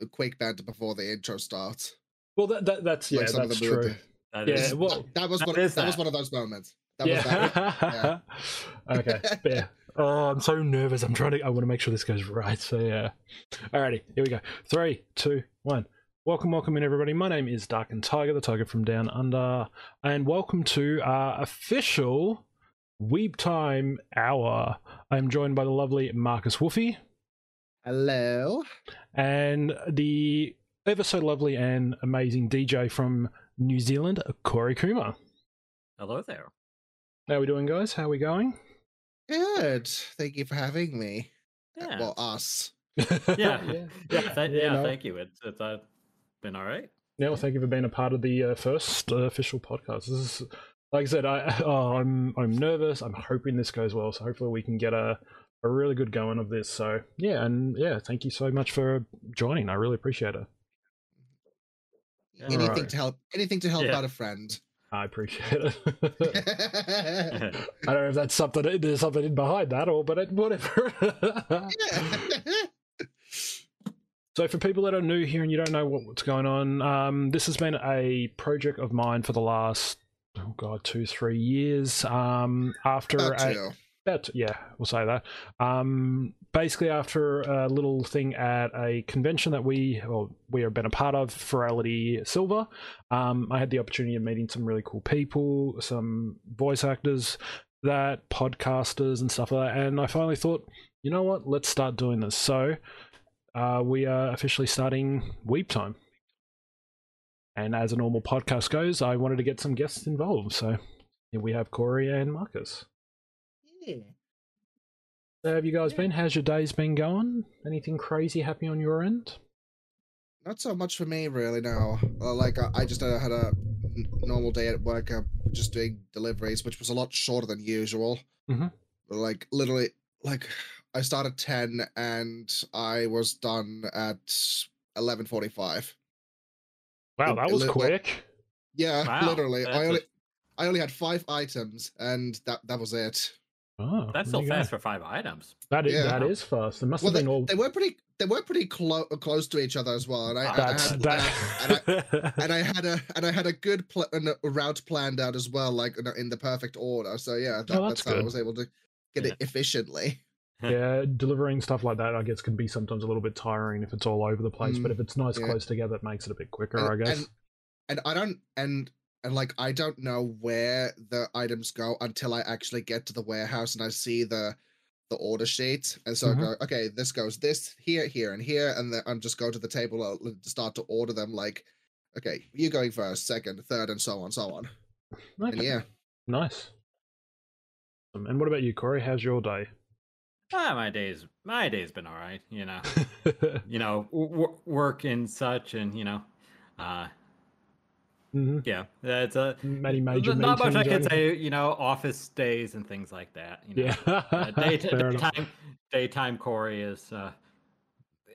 a band before the intro starts. Well, that, that that's yeah, Like some of that's the true. That Yeah, is- well, That, that was that one. is That was one of those moments. That was that. yeah. okay. Yeah. Oh, I'm so nervous. I'm trying to. I want to make sure this goes right. So yeah. Alrighty, here we go. Three, two, one. Welcome, welcome in everybody. My name is Darken Tiger, the Tiger from Down Under, and welcome to our official Weep Time Hour. I'm joined by the lovely Markus Wolfy Hello. and the ever so lovely and amazing DJ from New Zealand, Cory Kuma. Hello there. How we doing, guys? How we going? Good. Thank you for having me. Uh, Yeah. Well, us. Yeah. yeah. Yeah, th- Yeah, yeah, no. thank you. It's, it's uh, been all right. Yeah, well, thank you for being a part of the uh, first uh, official podcast. This is, like I said, I oh, I'm I'm nervous. I'm hoping this goes well. So hopefully we can get a a really good going of this. So yeah, and yeah, thank you so much for joining. I really appreciate it. Anything Alright. to help. Anything to help Yeah. out a friend. I appreciate it. I don't know if that's something there's something in behind that or but it, whatever. So, for people that are new here and you don't know what, what's going on, um, this has been a project of mine for the last, oh god, two, three years. Um, after About a, two. About yeah, we'll say that. Um, basically, after a little thing at a convention that we well, we have been a part of, Furality Sylva, um, I had the opportunity of meeting some really cool people, some voice actors, that podcasters and stuff like that, and I finally thought, you know what, let's start doing this. So. Uh, we are officially starting Weep Time. And as a normal podcast goes, I wanted to get some guests involved. So here we have Cory and Markus. Yeah. So have you guys been? How's your days been going? Anything crazy happening on your end? Not so much for me, really. Now, uh, like I, I just uh, had a n- normal day at work, uh, just doing deliveries, which was a lot shorter than usual. Mhm. Like literally, like I started ten and I was done at eleven forty-five. Wow, that was lit- quick. Yeah, Wow, literally. that's I a- only I only had five items, and that that was it. Oh, That's there still you go. fast for five items. That is, Yeah. that is fast. It must Well, have they, been all. they were pretty they were pretty clo- close to each other as well, and I, I- I That's had, and I- and I had a and I had a good pl- a route planned out as well, like in, in the perfect order. So yeah, that, Oh, that's, that's how I was able to get it efficiently. yeah, delivering stuff like that, I guess, can be sometimes a little bit tiring if it's all over the place. but Mm, if it's nice yeah. close together, it makes it a bit quicker, And, I guess. and and I don't and and like I don't know where the items go until I actually get to the warehouse and I see the the order sheet, and so Mhm. I go, okay, this goes this here, here, and here, and then I'm just go to the table to start to order them. Like, okay, you going first, second, third, and so on, so on. And yeah, Nice. Um, And what about you, Cory? How's your day? Ah, my days, my day's been all right. You know, you know, w- w- work and such, and you know, uh, hmm yeah, it's a Many major n- not much I meetings can say. You know, office days and things like that. You know, Yeah. uh, day, Fair daytime, daytime Cory is uh,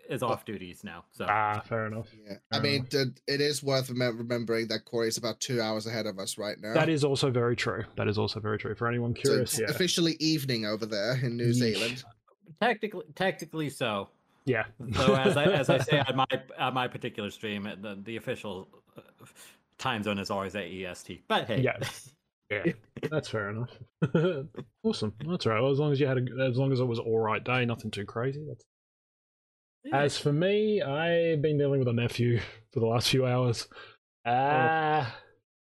is off duties now. So Ah, fair enough. yeah. I Fair mean, d- it is worth remembering that Cory is about two hours ahead of us right now. That is also very true. That is also very true. For anyone so curious, it's yeah. officially evening over there in New Yeesh. Zealand. technically, technically so. Yeah. So as I as I say on my on my particular stream, the the official uh, time zone is always at EST. But hey, Yeah. Yeah. That's fair enough. awesome. That's right. Well, as long as you had a, as long as it was all right day, nothing too crazy. That's Yeah. As for me, I've been dealing with a nephew for the last few hours. Ah,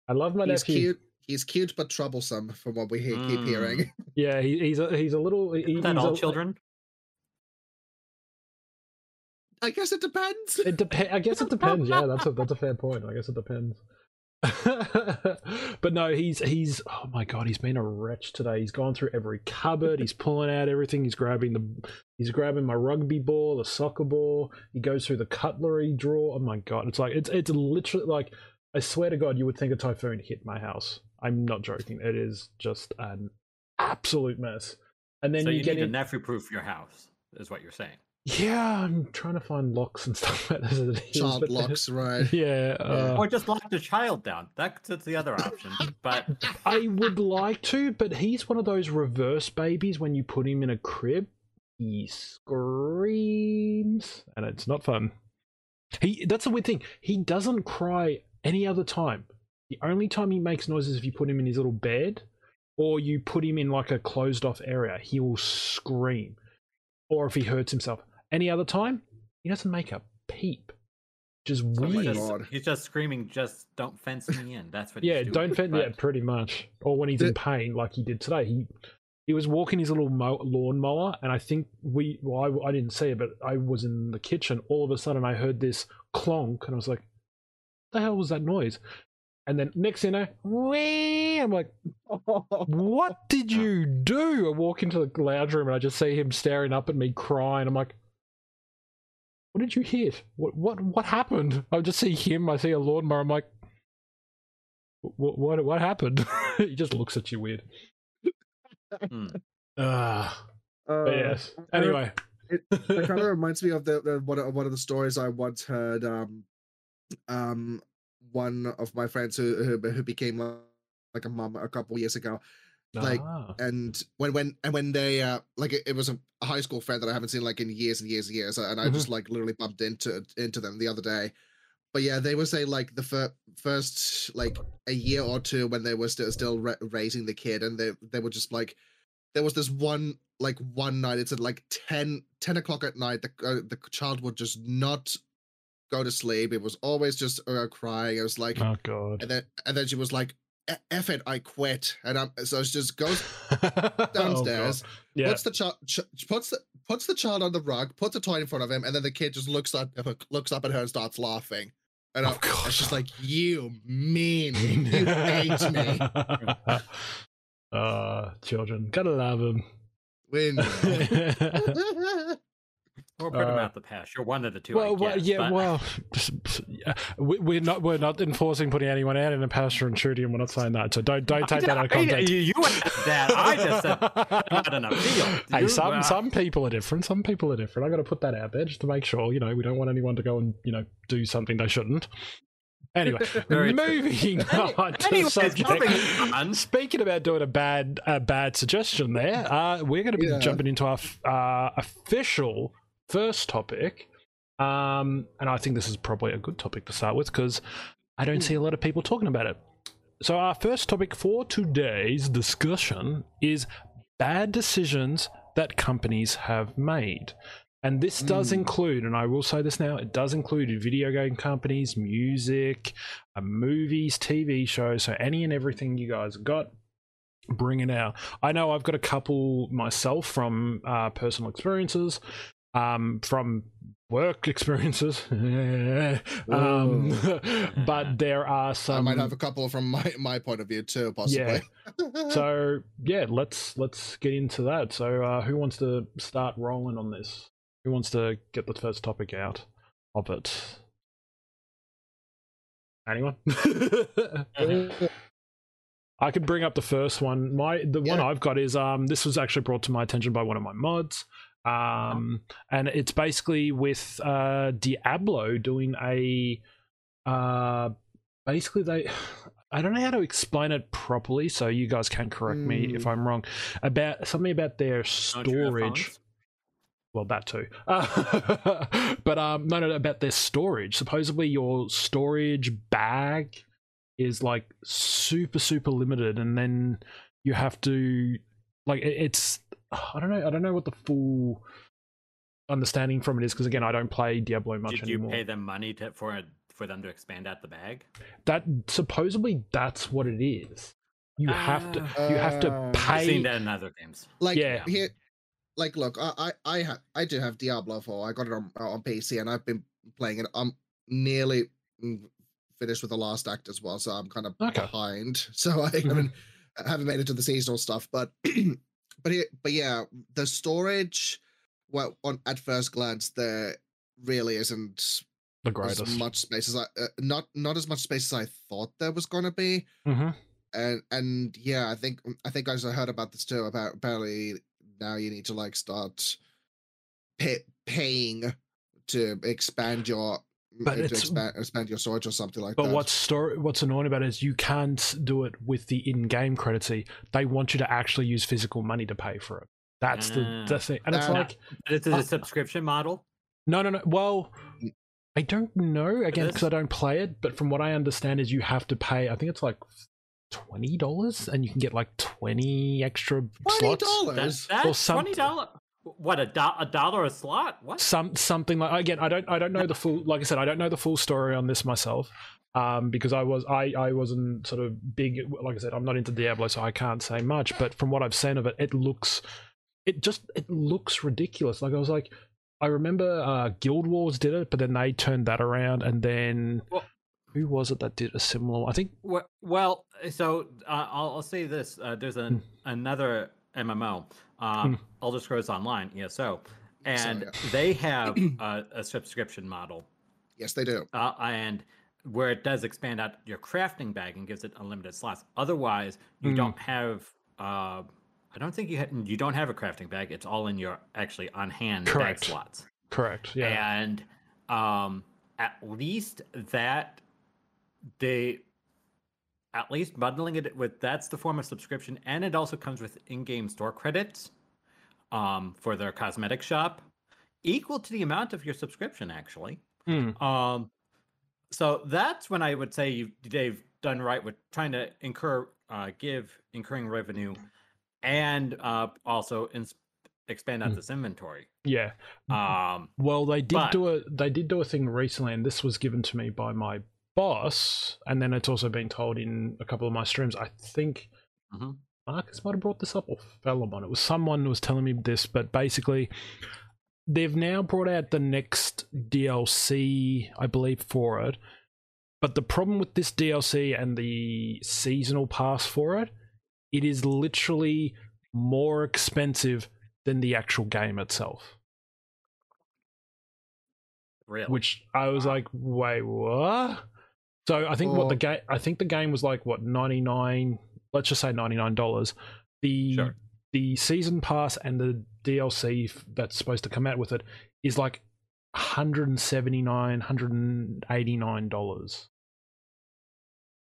I love my He's nephew. cute. He's cute but troublesome, from what we he- keep Mm. hearing. Yeah, he, he's a, he's a little. He, Isn't that he's all a- children? I guess it depends. It depends. I guess it depends. Yeah, that's a that's a fair point. I guess it depends. but no, he's he's oh my god, he's been a wretch today. He's gone through every cupboard. He's pulling out everything. He's grabbing the he's grabbing my rugby ball, the soccer ball. He goes through the cutlery drawer. Oh my god, it's like it's it's literally like I swear to God, you would think a typhoon hit my house. I'm not joking. It is just an absolute mess. And then so you, you get need in, to nephew proof your house, is what you're saying. Yeah, I'm trying to find locks and stuff like that. as it is, Child but- locks, right? Yeah, uh, or just lock the child down. That's that's the other option. But I would like to, but he's one of those reverse babies when you put him in a crib, he screams, and it's not fun. He that's the weird thing. He doesn't cry any other time. The only time he makes noises is if you put him in his little bed or you put him in like a closed off area, he will scream. Or if he hurts himself. Any other time, he doesn't make a peep. Just Oh He's weird. just, he's just screaming, just don't fence me in. That's what Yeah, he's doing. don't fend. Yeah, But pretty much. Or when he's in pain, like he did today. He he was walking his little mow- lawn mower, and I think we. Well, I, I didn't see it, but I was in the kitchen. All of a sudden, I heard this clonk, and I was like, "The hell was that noise?" And then next thing I know, "Wee!" I'm like, "What did you do?" I walk into the lounge room, and I just see him staring up at me, crying. I'm like. What did you hit? What what what happened? I just see him. I see a lawnmower. I'm like, what what what happened? he just looks at you weird. Ah, Uh, but yes. Anyway, it kind of reminds me of the, the one of one of the stories I once heard. Um, um, one of my friends who who, who became uh, like a mom a couple years ago, like, Ah. and when when and when they uh like it, it was a, high school friend that I haven't seen like in years and years and years, and I just like literally bumped into into them the other day. But yeah, they were saying like the fir- first like a year or two when they were still still ra- raising the kid, and they they were just like there was this one like one night it's at like 10 10 o'clock at night the uh, the child would just not go to sleep it was always just uh, crying it was like oh god. and then and then she was like "E- F it, I quit. And I'm so she just goes Oh, downstairs, yeah. puts the child, ch- puts the puts the child on the rug, puts a toy in front of him, and then the kid just looks up looks up at her and starts laughing. And Oh, I'm, just like you mean, you hate me. uh, children, gotta love them. Win. Or put him Uh, out the pass. You're one of the two. I well, well, yeah, but- well, yeah, we, we're not we're not enforcing putting anyone out in a pasture and shooting. We're not saying that, so don't don't take that out of I- I- context. You, you asked that. I just said not an appeal. Hey, You- some uh, some people are different. Some people are different. I got to put that out there just to make sure. You know, we don't want anyone to go and you know do something they shouldn't. Anyway, Very moving Any- on to the anyways, subject. on. Speaking about doing a bad a bad suggestion, there, uh, we're going to be Yeah. jumping into our uh, official first topic, um, and I think this is probably a good topic to start with because I don't see a lot of people talking about it. So our first topic for today's discussion is bad decisions that companies have made. And this does Mm. include, and I will say this now, it does include video game companies, music, uh, movies, TV shows, so any and everything you guys got, bring it out. I know I've got a couple myself from uh, personal experiences, um, from work experiences, um, but there are some. I might have a couple from my my point of view too, possibly. so yeah, let's let's get into that. So uh, who wants to start rolling on this? Who wants to get the first topic out of it? Anyone? I could bring up the first one. My the one I've got is um this was actually brought to my attention by one of my mods. Um and it's basically with uh Diablo doing a uh basically they I don't know how to explain it properly, so you guys can correct me if Mm. I'm wrong. About something about their have storage. Well, that too. Uh, but um, no, no, about their storage. Supposedly, your storage bag is like super, super limited, and then you have to like it's. I don't know. I don't know what the full understanding from it is because again, I don't play Diablo much Did you anymore. pay them money to, for for them to expand out the bag? That supposedly that's what it is. You have to. You have to Uh, pay. I've seen that in other games. like Yeah. here like look i i i, ha- I do have diablo 4 i got it on on pc and i've been playing it i'm nearly mm, finished with the last act as well so i'm kind of Okay. behind so i haven't I haven't made it to the seasonal stuff but but here but yeah the storage well on at first glance there really isn't the as much space as i uh, not not as much space as i thought there was going to be hmm and and yeah, I think I think I heard about this too. About apparently now you need to like start pay, paying to expand your But to it's- expand, expand your storage or something like But that. what's story, what's annoying about it is you can't do it with the in-game credit. They want you to actually use physical money to pay for it. That's the Ah. the thing, and it's Ah. like But it's a Uh, subscription model. no, no, no. Well, I don't know again because I don't play it, but from what I understand is you have to pay. I think it's like twenty dollars, and you can get like twenty extra Twenty slots. dollars. That, Or that's some- twenty dollar. What a, do- a dollar a slot? What? Some something like again. I don't I don't know the full. Like I said, I don't know the full story on this myself. Um, because I was I I wasn't sort of big. Like I said, I'm not into Diablo, so I can't say much. But from what I've seen of it, it looks, it just it looks ridiculous. Like I was like, I remember uh, Guild Wars did it, but then they turned that around, and then Well- who was it that did a similar? one? I think Well, well so uh, I'll, I'll say this: uh, there's an, Hmm. another MMO, um, Elder Scrolls Online (ESO), and yeah. they have a, a subscription model, Yes, they do. uh, and where it does expand out your crafting bag and gives it unlimited slots. Otherwise, you Hmm. don't have. Uh, I don't think you ha- you don't have a crafting bag. It's all in your actually on hand bag slots. correct. Yeah. and um at least that they at least bundling it with that's the form of subscription and it also comes with in-game store credits um for their cosmetic shop equal to the amount of your subscription actually Mm. um so that's when i would say you they've done right with trying to incur uh give incurring revenue and uh also expand out Mm. this inventory yeah. um Well, they did But- do a they did do a thing recently, and this was given to me by my boss, and then it's also been told in a couple of my streams. I think Mhm. Markus might have brought this up or Felomon. It was someone was telling me this, but basically, they've now brought out the next DLC, I believe, for it. But the problem with this DLC and the seasonal pass for it, it is literally more expensive than the actual game itself. really which I was like, wait, what? So I think what the game, I think the game was like what ninety nine. Let's just say ninety nine dollars. The Sure. the season pass and the DLC f- that's supposed to come out with it is like 179 189 dollars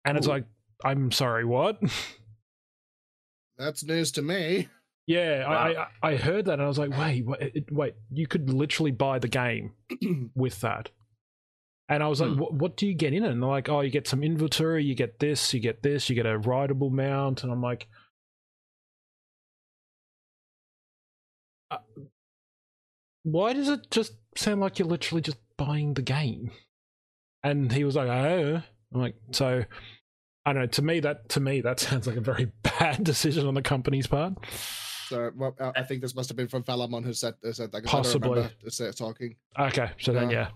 and it's like i'm sorry what That's news to me. yeah I, Wow. I i heard that and i was like wait wait, wait you could literally buy the game with that. And I was like, Hmm. what, what do you get in it? And they're like, oh, you get some inventory, you get this, you get this, you get a rideable mount. And I'm like, uh, why does it just sound like you're literally just buying the game? And he was like, oh. I'm like, so I don't know. To me, that to me that sounds like a very bad decision on the company's part. So, well, I- think this must have been from Falamon who said, who said that. Possibly. I don't remember uh, talking. Okay, so then Yeah.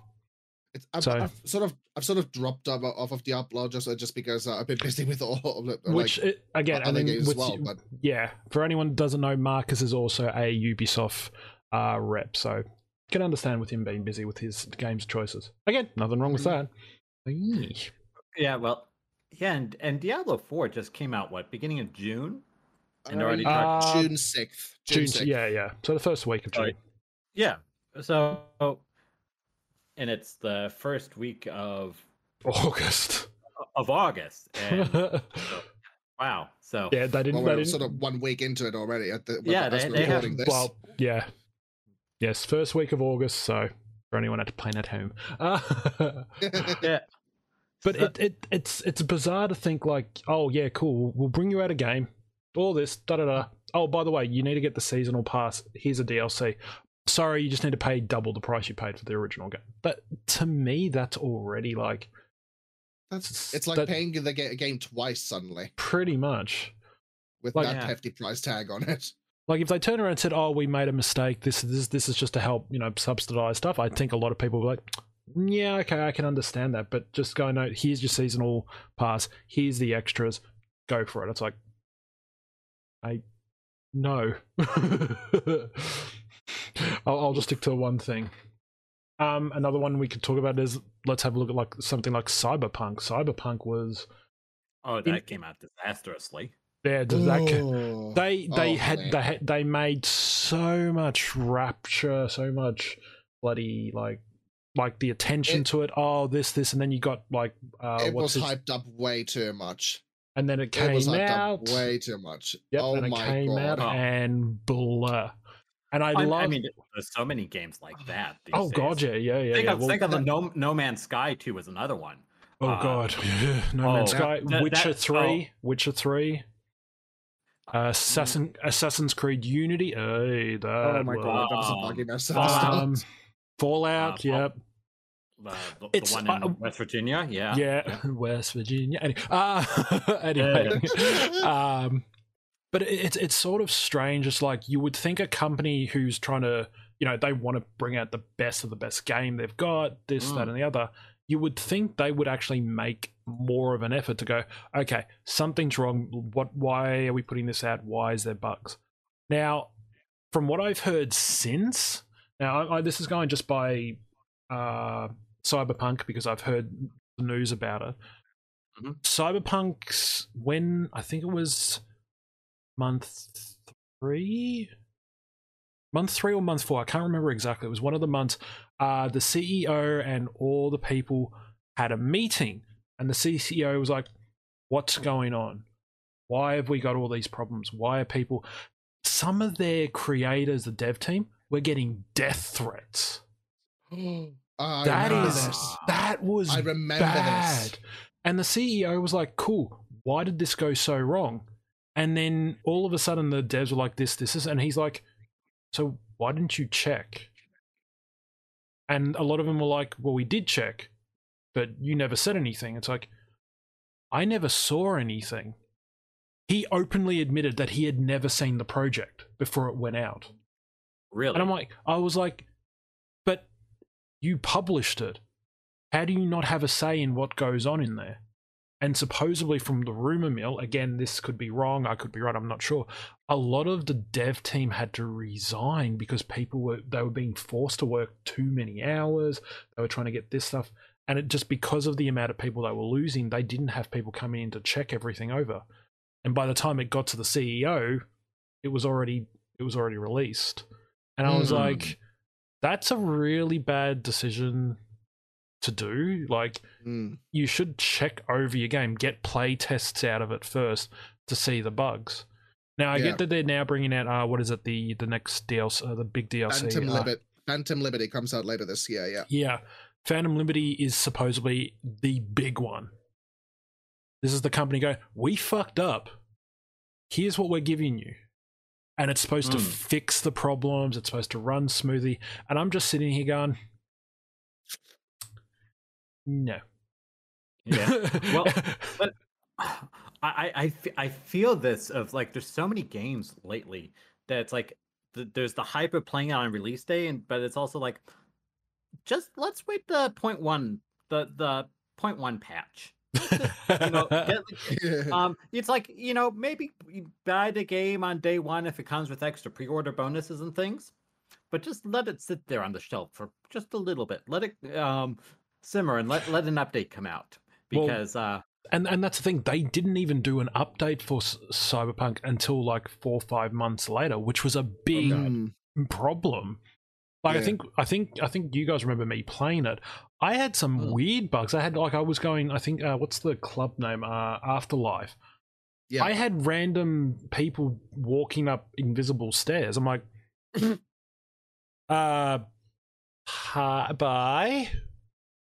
Yeah, It's, I've, So- I've sort of, I've sort of dropped off, off of Diablo just, uh, just because uh, I've been busy with all of it. which like, again, other and then games as well, but- yeah, for anyone who doesn't know, Markus is also a Ubisoft uh, rep, so can understand with him being busy with his games choices. Again, nothing wrong with Mhm. that. Yeah, well, yeah, and, and Diablo Four just came out what beginning of June. And already uh, talked- June sixth. June June, 6th. yeah, yeah. So the first week of June. Right. Yeah, so and it's the first week of August. of August. And wow, so yeah, they didn't. Well, we're didn't sort of one week into it already. At the, Yeah, as they- they have- this. well, yeah, yes, first week of August. So for anyone at playing at home, uh, yeah, But So- it, it it's it's bizarre to think like, oh yeah, cool, we'll bring you out a game, all this, da da da. Oh, by the way, you need to get the seasonal pass. Here's a DLC. Sorry, you just need to pay double the price you paid for the original game. But to me, that's already like That's, it's like that- paying the game twice suddenly pretty much with Like- that Yeah. hefty price tag on it. like if they turn around and said, "Oh, we made a mistake. This this this is just to help you know subsidize stuff." I think a lot of people would be like, "Yeah, okay, I can understand that." But just go, no, here's your seasonal pass. Here's the extras. Go for it. It's like, I no. I'll, I'll just stick to one thing. Um, another one we could talk about is let's have a look at like something like Cyberpunk. Cyberpunk was oh, In- that came out disastrously. yeah. Does that ca- Oh. they they Oh, had man. they had they made so much rapture so much bloody like like the attention It- to it oh this this and then you got like uh it what's was his, hyped up way too much. and then it It came was hyped out up way too much. yep oh and it my came god. out Oh. and blur And I, I, love. I mean, there's so many games like that. these oh days. god, yeah, yeah, yeah. think yeah. of, Well, think of the no, no Man's Sky too was another one. oh uh, god, No Man's oh, Sky, that- that- Witcher oh. Three, Witcher Three, uh, Assassin Assassin's Creed Unity. Hey, that oh my god, that was a um, buggy mess. Fallout. Um, Fallout, Uh, yep. The, the, It's, the one in uh, West Virginia, yeah. yeah, West Virginia. Any- Uh, anyway, um, but it's it's sort of strange. It's like you would think a company who's trying to, you know, they want to bring out the best of the best game they've got, this, that, Mm. and the other. You would think they would actually make more of an effort to go, okay, something's wrong. What? Why are we putting this out? Why is there bugs? Now, from what I've heard since, now I, I, this is going just by uh, Cyberpunk because I've heard the news about it. Mhm. Cyberpunk's when I think it was month three, month three or month four. I can't remember exactly. It was one of the months. Uh, the CEO and all the people had a meeting, and the CCO was like, "What's going on? Why have we got all these problems? Why are people?" Some of their creators, the dev team, were getting death threats. I That this. that was I remember bad. this. And the CEO was like, "Cool, why did this go so wrong?" And then all of a sudden, the devs were like, "This, this, this," and he's like, "So why didn't you check?" And a lot of them were like, "Well, we did check, but you never said anything." It's like, I never saw anything. He openly admitted that he had never seen the project before it went out. Really? And I'm like, I was like, but you published it. How do you not have a say in what goes on in there? And supposedly from the rumor mill, again, this could be wrong, I could be right, I'm not sure. A lot of the dev team had to resign because people were they were being forced to work too many hours. They were trying to get this stuff. And it just because of the amount of people they were losing, they didn't have people coming in to check everything over. And by the time it got to the CEO, it was already it was already released. And I was Mm. like, that's a really bad decision to do. Like, Mm. you should check over your game, get play tests out of it first to see the bugs. Now, I Yeah. get that they're now bringing out, uh, what is it, the the next DLC, uh, the big DLC. Phantom uh, Liberty. Phantom Liberty comes out later this year. Yeah. Yeah. Phantom Liberty is supposedly the big one. This is the company going, we fucked up. Here's what we're giving you. And it's supposed to Mm. fix the problems, it's supposed to run smoothly. And I'm just sitting here going, no. Yeah. Well, but I, I, I feel this of like there's so many games lately that it's like th- there's the hype of playing it on release day, and but it's also like just let's wait the point one the the point one patch. You know, get, um, it's like you know maybe you buy the game on day one if it comes with extra pre-order bonuses and things, but just let it sit there on the shelf for just a little bit. Let it um simmer and let let an update come out Well, because uh and and that's the thing they didn't even do an update for C- cyberpunk until like four or five months later which was a big Mm. problem. Like i think i think i think you guys remember me playing it. I had some Mm. weird bugs. I had like i was going i think uh, what's the club name? Uh afterlife. Yeah. i had random people walking up invisible stairs. I'm like uh hi, bye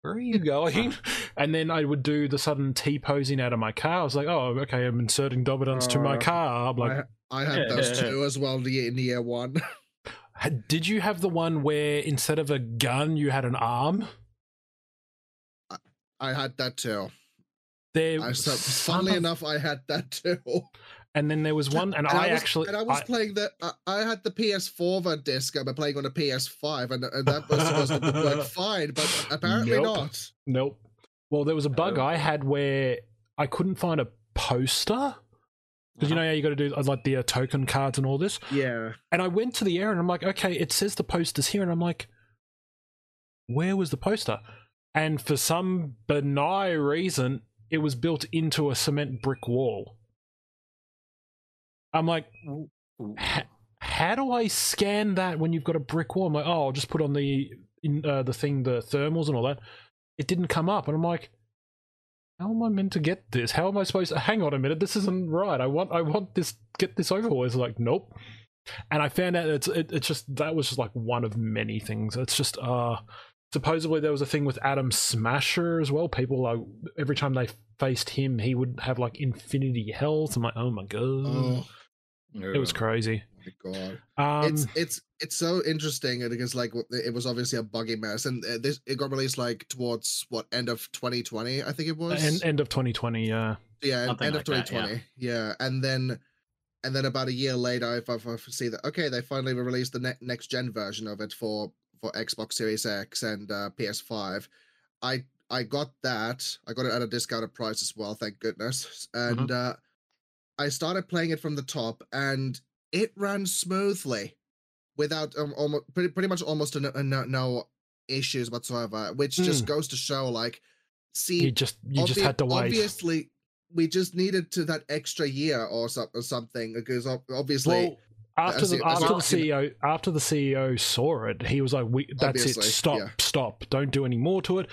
where are you going? And then I would do the sudden T posing out of my car. I was like, oh, okay, I'm inserting dominance to my Uh, car. I'm like, I, I had those two as well in year- in year one. did you have the one where instead of a gun, you had an arm? I had that too. There, I so, funnily of- enough, I had that too. And then there was one, and, I, was, actually, and I was I- playing the. I, I had the PS4 ver- disc. I'm playing on a PS5, and, and that was supposed to work fine, but apparently Nope. not. Nope. Well, there was a bug Oh. I had where I couldn't find a poster because you know how you got to do uh, like the uh, token cards and all this. Yeah. And I went to the air and I'm like, okay, it says the poster's here, and I'm like, where was the poster? And for some benign reason, it was built into a cement brick wall. I'm like, how do I scan that when you've got a brick wall? I'm like, oh, I'll just put on the in uh, the thing, the thermals and all that. It didn't come up, and I'm like, how am I meant to get this? How am I supposed to? Hang on a minute, this isn't right. I want, I want this. Get this over with. It's like, nope. and I found out it's it, it's just that was just like one of many things. It's just uh supposedly there was a thing with Adam Smasher as well. People like every time they faced him, he would have like infinity health. I'm like, oh my god, Oh it was crazy. my god. Um, it's it's it's so interesting because like it was obviously a buggy mess and uh, this it got released like towards what end of 2020 i think it was end, end of 2020. Yeah, yeah Something end like of that, 2020 yeah. and then and then about a year later if i, if I see that okay they finally released the ne- next gen version of it for for xbox series x and uh, ps5 i i got that i got it at a discounted price as well thank goodness and uh i started playing it from the top and it ran smoothly without um, almost pretty, pretty much almost no, no, no issues whatsoever which just goes to show like see you just you just had to wait. Obviously, we just needed to that extra year or, so, or something because obviously, Well, after the after well, the CEO after the CEO saw it, he was like, "We that's it. Stop, yeah. stop. Don't do any more to it.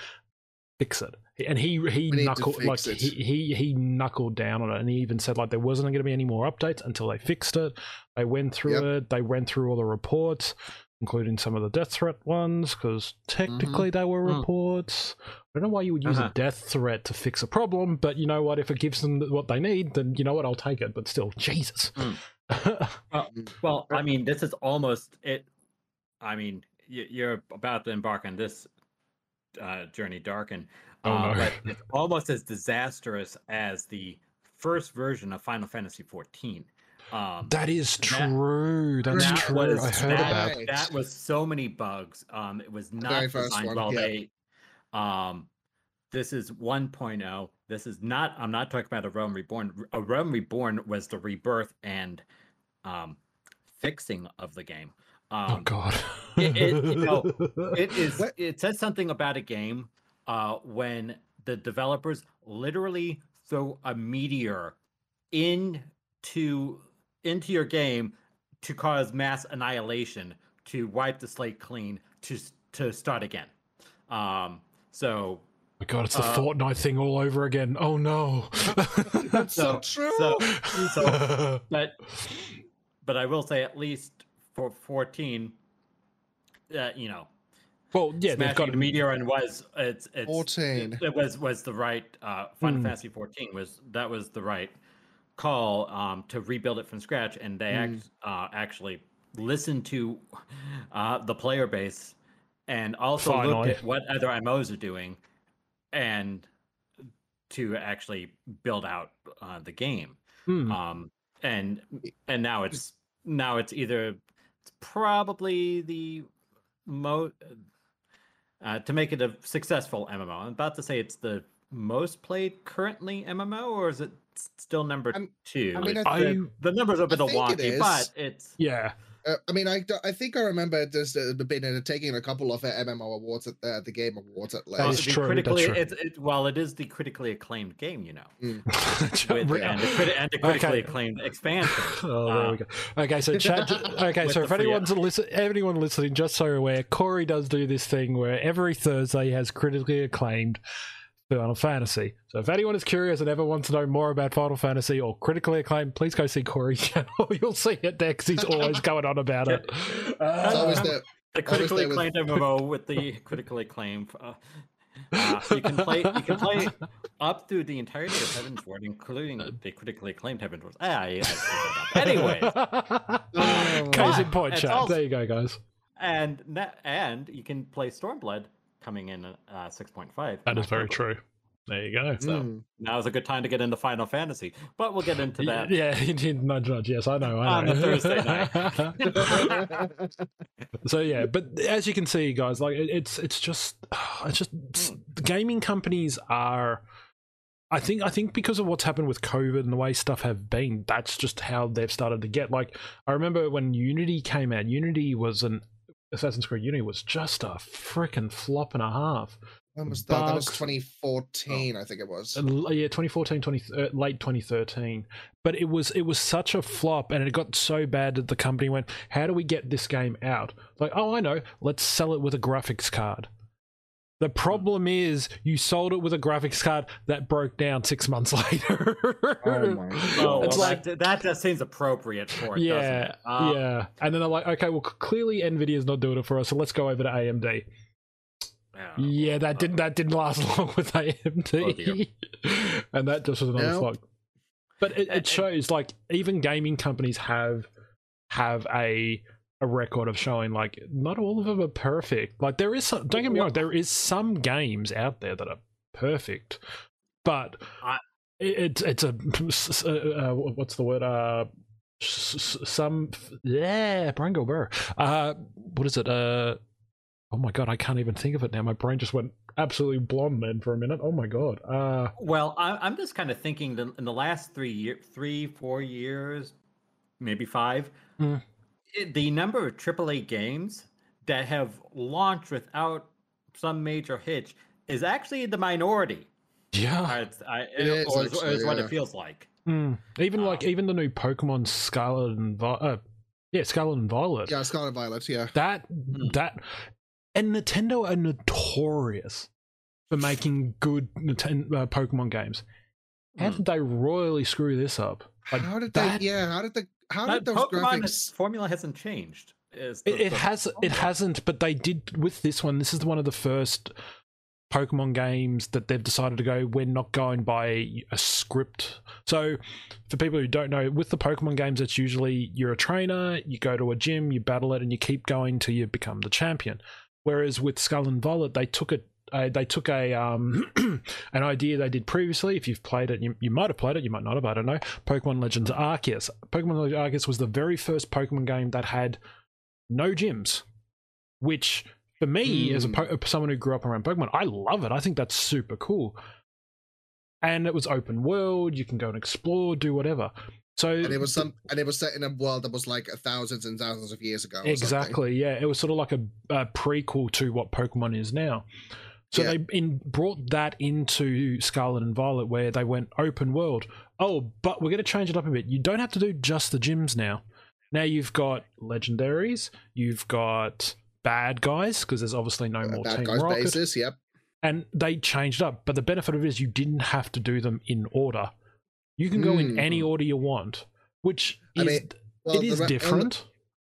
Fix it." And he he We need to knuckled like it. he, he he knuckled down on it, and he even said like there wasn't going to be any more updates until they fixed it. They went through Yep. it. They went through all the reports, including some of the death threat ones, because technically they were Mm. reports. I don't know why you would use Uh-huh. a death threat to fix a problem, but you know what? If it gives them what they need, then you know what? I'll take it. But still, Jesus. Mm. Mm. Well, I mean, this is almost it. I mean, you're about to embark on this uh, journey, Darken. Oh, uh, no. But it's almost as disastrous as the first version of Final Fantasy XIV. Um, That is That- true. That's that true. was- I heard that, about. Right. that was so many bugs. Um, it was not very designed well. yeah. They, um, this is 1.0. This is not. I'm not talking about a Realm Reborn. A Realm Reborn was the rebirth and um, fixing of the game. Um, Oh God. it- it- you know, it is What- it says something about a game uh when the developers literally throw a meteor into into your game to cause mass annihilation to wipe the slate clean to s- to start again um so my God, it's the uh, Fortnite thing all over again. Oh no. That's so so, true. so so but but i will say at least for 14 uh, you know well, yeah, they've got the meteor and was it's it's 14. It, it was was the right uh Final Hmm. Fantasy 14 was that was the right call um to rebuild it from scratch and they Hmm. act, uh actually listened to uh the player base and also Finally. looked at what other MMOs are doing and to actually build out uh, the game Hmm. um and and now it's now it's either it's probably the mo uh, to make it a successful MMO. I'm about to say it's the most played currently MMO, or is it still number I'm- 2 I mean, It's I- the, the numbers are a bit I it wonky, but it's yeah. Uh, I mean, I, I think I remember there's uh, been uh, taking a couple of uh, MMO awards at uh, the Game Awards at That well, is least. true, that's critically true. it's it, well, it is the critically acclaimed game, you know, with, Re- and, the criti- and the critically Okay. acclaimed expansion. Oh, there Uh, we go. Okay, so chat. Okay, with so the if free- anyone's listen, anyone listening, just so you're aware, Cory does do this thing where every Thursday he has critically acclaimed Final Fantasy. So if anyone is curious and ever wants to know more about Final Fantasy or critically acclaimed, please go see Cory's channel. You'll see it there because he's always going on about it. It's Uh, always the the critically there with- acclaimed MMO with the critically acclaimed. Uh, uh, you can play. You can play up through the entirety of Heavensward, including the critically acclaimed Heavensward. Ah, yeah, I screwed that up. Anyways, Case in point, it's chat. also- There you go, guys. and and you can play Stormblood coming in uh, six point five. That is very true. There you go. So Mm. now is a good time to get into Final Fantasy, but we'll get into that. Yeah, you did nudge, nudge. Yes, I know. I On know. the Thursday night. so yeah, but as you can see, guys, like it's it's just it's just s- gaming companies are. I think I think because of what's happened with COVID and the way stuff have been, that's just how they've started to get. Like I remember when Unity came out, Unity was an Assassin's Creed Unity was just a freaking flop and a half. When was that? That was Bugs. 2014, I think it was. Uh, yeah 2014 20, uh, late 2013 but it was it was such a flop and it got so bad that the company went how do we get this game out like oh i know let's sell it with a graphics card The problem is you sold it with a graphics card that broke down six months later. Oh my Oh, It's well, like- that, that just seems appropriate for it, doesn't yeah, it? Um, yeah. And then they're like, okay, well, c- clearly Nvidia's not doing it for us, so let's go over to AMD. yeah. Yeah, that didn't that didn't last long with Oh, AMD, and that just was another Nope. slog. But it, it shows like even gaming companies have have a a record of showing like not all of them are perfect. Like there is some. Don't get me wrong, there is some games out there that are perfect, but it's it's a uh, uh, what's the word uh some yeah Brango Burr uh what is it uh oh my god I can't even think of it now my brain just went absolutely blonde then for a minute oh my god uh Well, I, I'm just kind of thinking that in the last three year, three, four years, maybe five, Mm. It- the number of AAA games that have launched without some major hitch is actually the minority. yeah I, I, It is or is, actually, is what yeah. it feels like. Mm. even like Um, even the new Pokemon Scarlet and Vi- uh, yeah Scarlet and Violet Yeah, Scarlet and Violet. Yeah. that Mm. that and Nintendo are notorious for making good Nintendo, uh, Pokemon games. How Mm. did they royally screw this up? Like, how did that- they? Yeah. How did the? How That did those Pokemon graphics? formula hasn't changed. is It, the- it the- has. It hasn't. But they did with this one. This is one of the first Pokemon games that they've decided to go. We're not going by a script. So, for people who don't know, with the Pokemon games, it's usually you're a trainer, you go to a gym, you battle it, and you keep going till you become the champion. Whereas with Skull and Violet, they took it. Uh, they took a um an idea they did previously. If you've played it, you, you might have played it, you might not have. I don't know. Pokemon Legends Arceus. Pokemon Legends Arceus was the very first Pokemon game that had no gyms, which for me, as a Hmm. po- someone who grew up around Pokemon, I love it. I think that's super cool. And it was open world. You can go and explore, do whatever. So And it was some, and it was set in a world that was like thousands and thousands of years ago. or something. exactly yeah. It was sort of like a, a prequel to what Pokemon is now. So Yeah. they in, brought that into Scarlet and Violet, where they went open world. Oh, but we're going to change it up a bit. You don't have to do just the gyms now. Now you've got legendaries. You've got bad guys because there's obviously no Uh, more bad Team guys Rocket. basis. Yep. and they changed up. But the benefit of it is you didn't have to do them in order. You can go in Mm. any order you want, which I is mean, Well, it the ra- on the- different.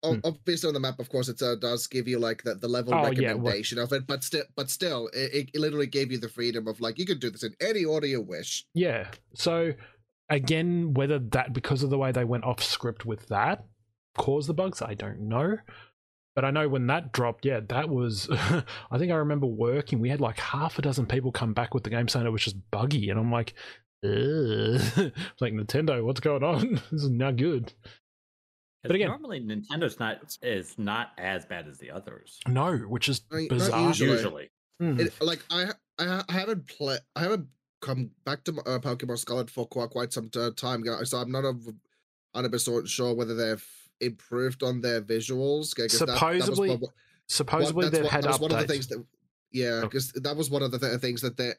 O- Hmm. Obviously, on the map, of course, it uh, does give you like the, the level Oh, yeah, well- recommendation of it, but still, but still, it, it literally gave you the freedom of like you can do this in any order you wish. Yeah. So again, whether that because of the way they went off script with that caused the bugs, I don't know. But I know when that dropped, yeah, that was. I think I remember working. We had like half a dozen people come back with the game saying it was just buggy, and I'm like. It's like Nintendo, what's going on? this is not good. 'Cause but again- normally Nintendo's not is not as bad as the others. No, which is I mean, bizarre. usually. Usually, Mm. It, like I, I, I haven't played, I haven't come back to uh, Pokemon Scarlet for quite quite some time, guys. So I'm not a hundred percent sure whether they've improved on their visuals. 'cause that- that was Supposedly, what- what- Supposedly that's they've what- had that was updates. one of the things that yeah Oh. because that was one of the th- things that they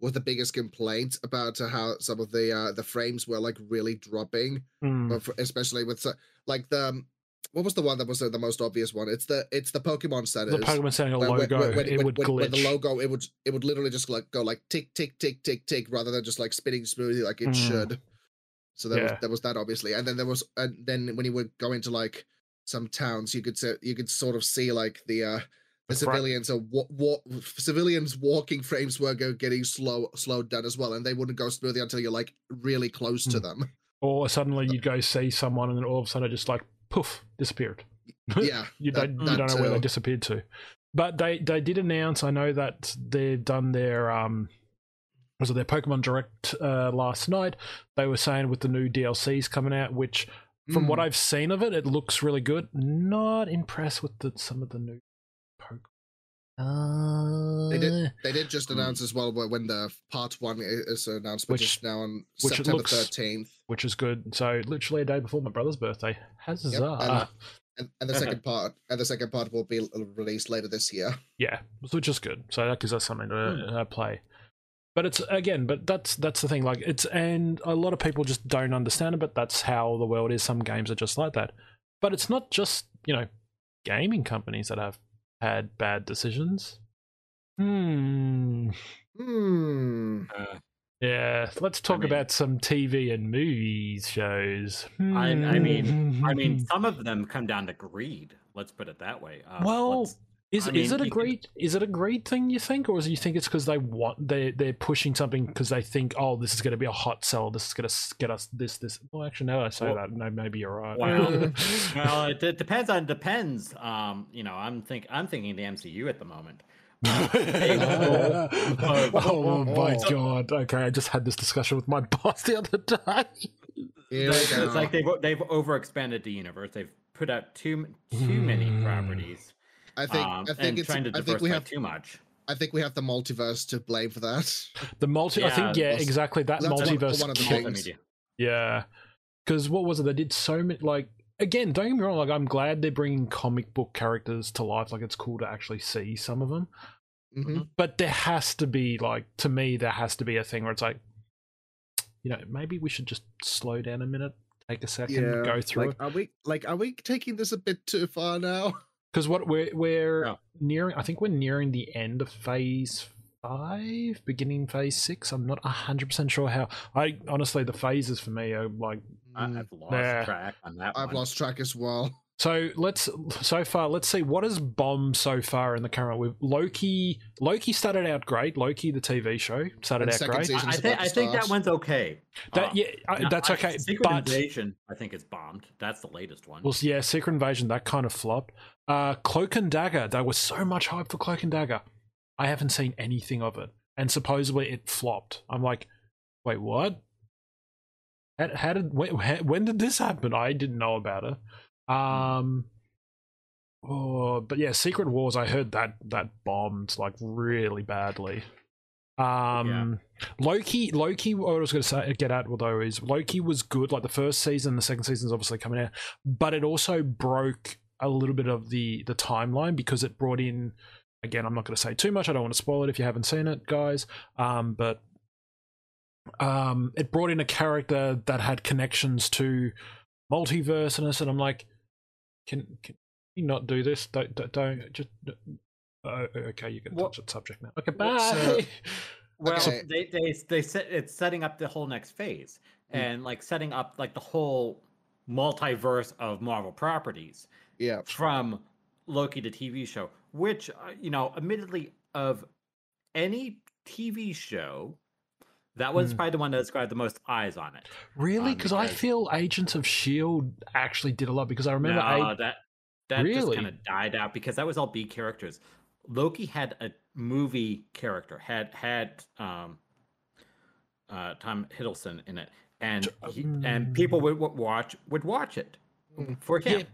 was the biggest complaint about uh, how some of the uh the frames were like really dropping Mm. especially with like the um, what was the one that was uh, the most obvious one it's the it's the pokemon centers the Pokemon Center logo, when- it when- would when- when the logo it would it would literally just like go like tick tick tick tick tick rather than just like spinning smoothly like it Mm. should so there Yeah. was there was that obviously and then there was and then when you would go into like some towns you could se- you could sort of see like the uh the civilians are wa- wa- civilians walking frames were go- getting slow slowed down as well and they wouldn't go smoothly until you're like really close to Mm. them or suddenly you'd go see someone and then all of a sudden it just like poof disappeared. yeah you that- don't you don't know where they disappeared to. But they they did announce. I know that they've done their um was it their Pokemon Direct uh, last night. They were saying with the new DLCs coming out, which from what Mm. I've seen of it, it looks really good. Not impressed with the, some of the new. Uh, They did- They did just Hmm. announce as well wh- when the part one is announced, which, Which- is now on which September thirteenth, which is good. So literally a day before my brother's birthday. Huzzah! and, and, and the second part and the second part will be released later this year. Yeah, which is good. So that gives us something to Hmm. uh, play. But it's again, but that's that's the thing. Like it's and a lot of people just don't understand it. But that's how the world is. Some games are just like that. But it's not just you know gaming companies that have had bad decisions. Hmm. Hmm. Uh, Yeah, let's talk mean- about some TV and movies shows. I- I mean- I Hmm. mean, some of them come down to greed. Let's put it that way. Uh, Well, let's- is I is mean, it a you could- greed is it a great thing you think, or is it you think it's because they want they they're pushing something because they think oh this is going to be a hot sell, this is going to get us this this. Well, actually, now that I say Well- that, no, maybe you're right. Well, well, it d- depends on depends. Um, you know, I'm think I'm thinking the MCU at the moment. oh my god! Okay, I just had this discussion with my boss the other day. Here It's like they've they've overexpanded the universe. They've put out too too many Hmm. properties. I think um, I think it's trying to I think we have too much. I think we have the multiverse to blame for that. The multi, I think, Yeah, yeah, exactly. That that's one- multiverse one of the kicked- Yeah, because what was it? They did so many. Like again, don't get me wrong. Like I'm glad they're bringing comic book characters to life. Like it's cool to actually see some of them. hmm But there has to be like to me, there has to be a thing where it's like, you know, maybe we should just slow down a minute, take a second, go through like, it. Are we like are we taking this a bit too far now? Because what we're we're Yeah. nearing, I think we're nearing the end of phase five, beginning phase six. I'm not hundred percent sure how. I honestly, the phases for me are like I, Mm, I've lost Yeah. track on that. I've one. lost track as well. So let's so far let's see what has bombed so far in the current with Loki. Loki started out great. Loki, the TV show, started And out great. I, I Season's think I think that start. one's okay. That Uh, yeah, I, now, that's I- okay. Secret But Invasion, I think it's bombed. That's the latest one. well, yeah, Secret Invasion that kind of flopped. Uh, Cloak and Dagger. There was so much hype for Cloak and Dagger. I haven't seen anything of it, and supposedly it flopped. I'm like, wait, what? How, how did when, when did this happen? I didn't know about it. Um. Oh, but yeah, Secret Wars. I heard that that bombed like really badly. Um, Loki. Loki. What I was going to say, get at though is Loki was good. Like the first season, the second season is obviously coming out, but it also broke a little bit of the the timeline because it brought in. Again, I'm not going to say too much. I don't want to spoil it if you haven't seen it, guys. Um, but um, it brought in a character that had connections to multiverse and this, and I'm like, can can you not do this? Don't don't, don't just. Uh, okay, you can What- touch that subject now. Okay, bye. uh, Well, Okay. they they they set it's setting up the whole next phase Hmm. and like setting up like the whole multiverse of Marvel properties Yeah. from Loki to TV show, which uh, you know, admittedly, of any TV show, that was Hmm. probably the one that has got the most eyes on it. Really? Um, Because I feel Agents of Shield actually did a lot. Because I remember, no, A- that that just Really? kind of died out because that was all B characters. Loki had a movie character, had had um uh Tom Hiddleston in it, and he, and people would, would watch would watch it Mm. for him. Yeah,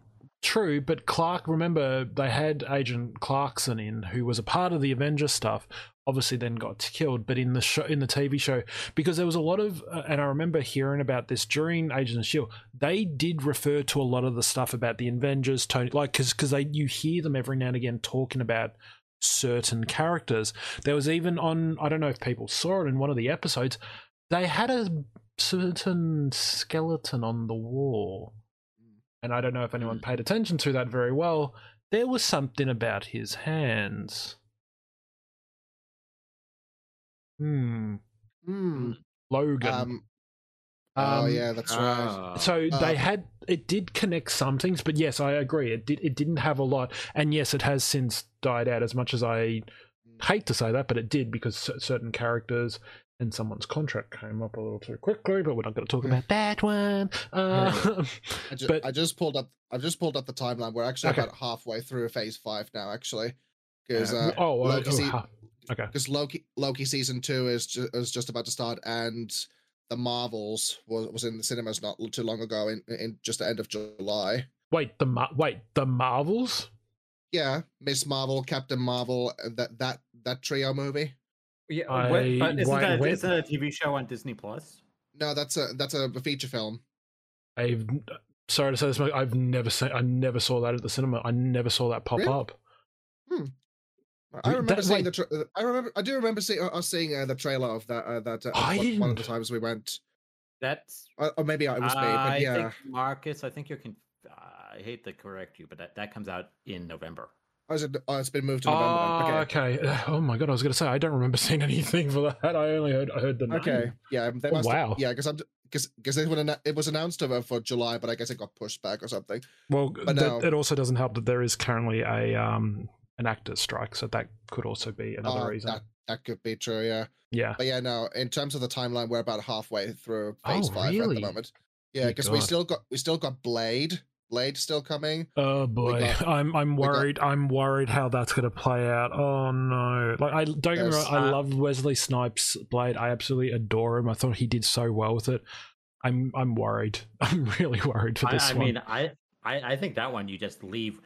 true. But Clark, remember, they had Agent Clarkson in, who was a part of the Avengers stuff. Obviously, then got killed. But in the show, in the TV show, because there was a lot of, uh, and I remember hearing about this during Agents of Shield. They did refer to a lot of the stuff about the Avengers, Tony, like because because they you hear them every now and again talking about certain characters. There was even on I don't know if people saw it in one of the episodes. They had a certain skeleton on the wall, and I don't know if anyone paid attention to that very well. There was something about his hands. Hmm. Hmm. Logan. Um, oh Um, yeah, that's right. Ah. So Uh, they had it did connect some things, but yes, I agree. It did it didn't have a lot, and yes, it has since died out. As much as I hate to say that, but it did because cer- certain characters and someone's contract came up a little too quickly. But we're not going to talk about that one. Uh, I, ju- but- I just pulled up. I've just pulled up the timeline. We're actually Okay. about halfway through Phase Five now, actually, because Uh, uh, oh, Loki, oh, ha- okay. because Loki Loki season two is ju- is just about to start, and the Marvels was was in the cinemas not too long ago, in in just the end of July. Wait, the Mar- wait the Marvels. Yeah, Miss Marvel, Captain Marvel, uh, that that that trio movie. Yeah, I, but isn't, why- that, when- isn't that a TV show on Disney Plus? No, that's a that's a feature film. I've sorry to say this, but I've never seen. I never saw that at the cinema. I never saw that pop Really? up. I remember that- seeing wait. the. Tra- uh, I remember. I do remember seeing uh, us seeing uh, the trailer of that. Uh, that uh, I one, one of the times we went, That's uh, or maybe it was me. But yeah, think Marcus. I think you're. Conf- I hate to correct you, but that that comes out in November. Oh, is it, oh, it's been moved to November. Oh, okay. okay. Oh my god, I was going to say I don't remember seeing anything for that. I only heard I heard the name. Okay. Yeah. They Oh, must wow. Yeah, because I'm because because it, would anno- it was announced over for July, but I guess it got pushed back or something. Well, But that, no. it also doesn't help that there is currently a um an actors strike, so that could also be another Uh, reason. That that could be true. Yeah. yeah. But yeah, no. In terms of the timeline, we're about halfway through phase Oh, five at the moment. Yeah, because we still got we still got Blade. Blade still coming. Oh boy, got- I'm I'm we got- worried. I'm worried how that's going to play out. Oh no! Like I don't get me wrong. I love Wesley Snipes' Blade. I absolutely adore him. I thought he did so well with it. I'm I'm worried. I'm really worried for this I one. I mean, I, I I think that one you just leave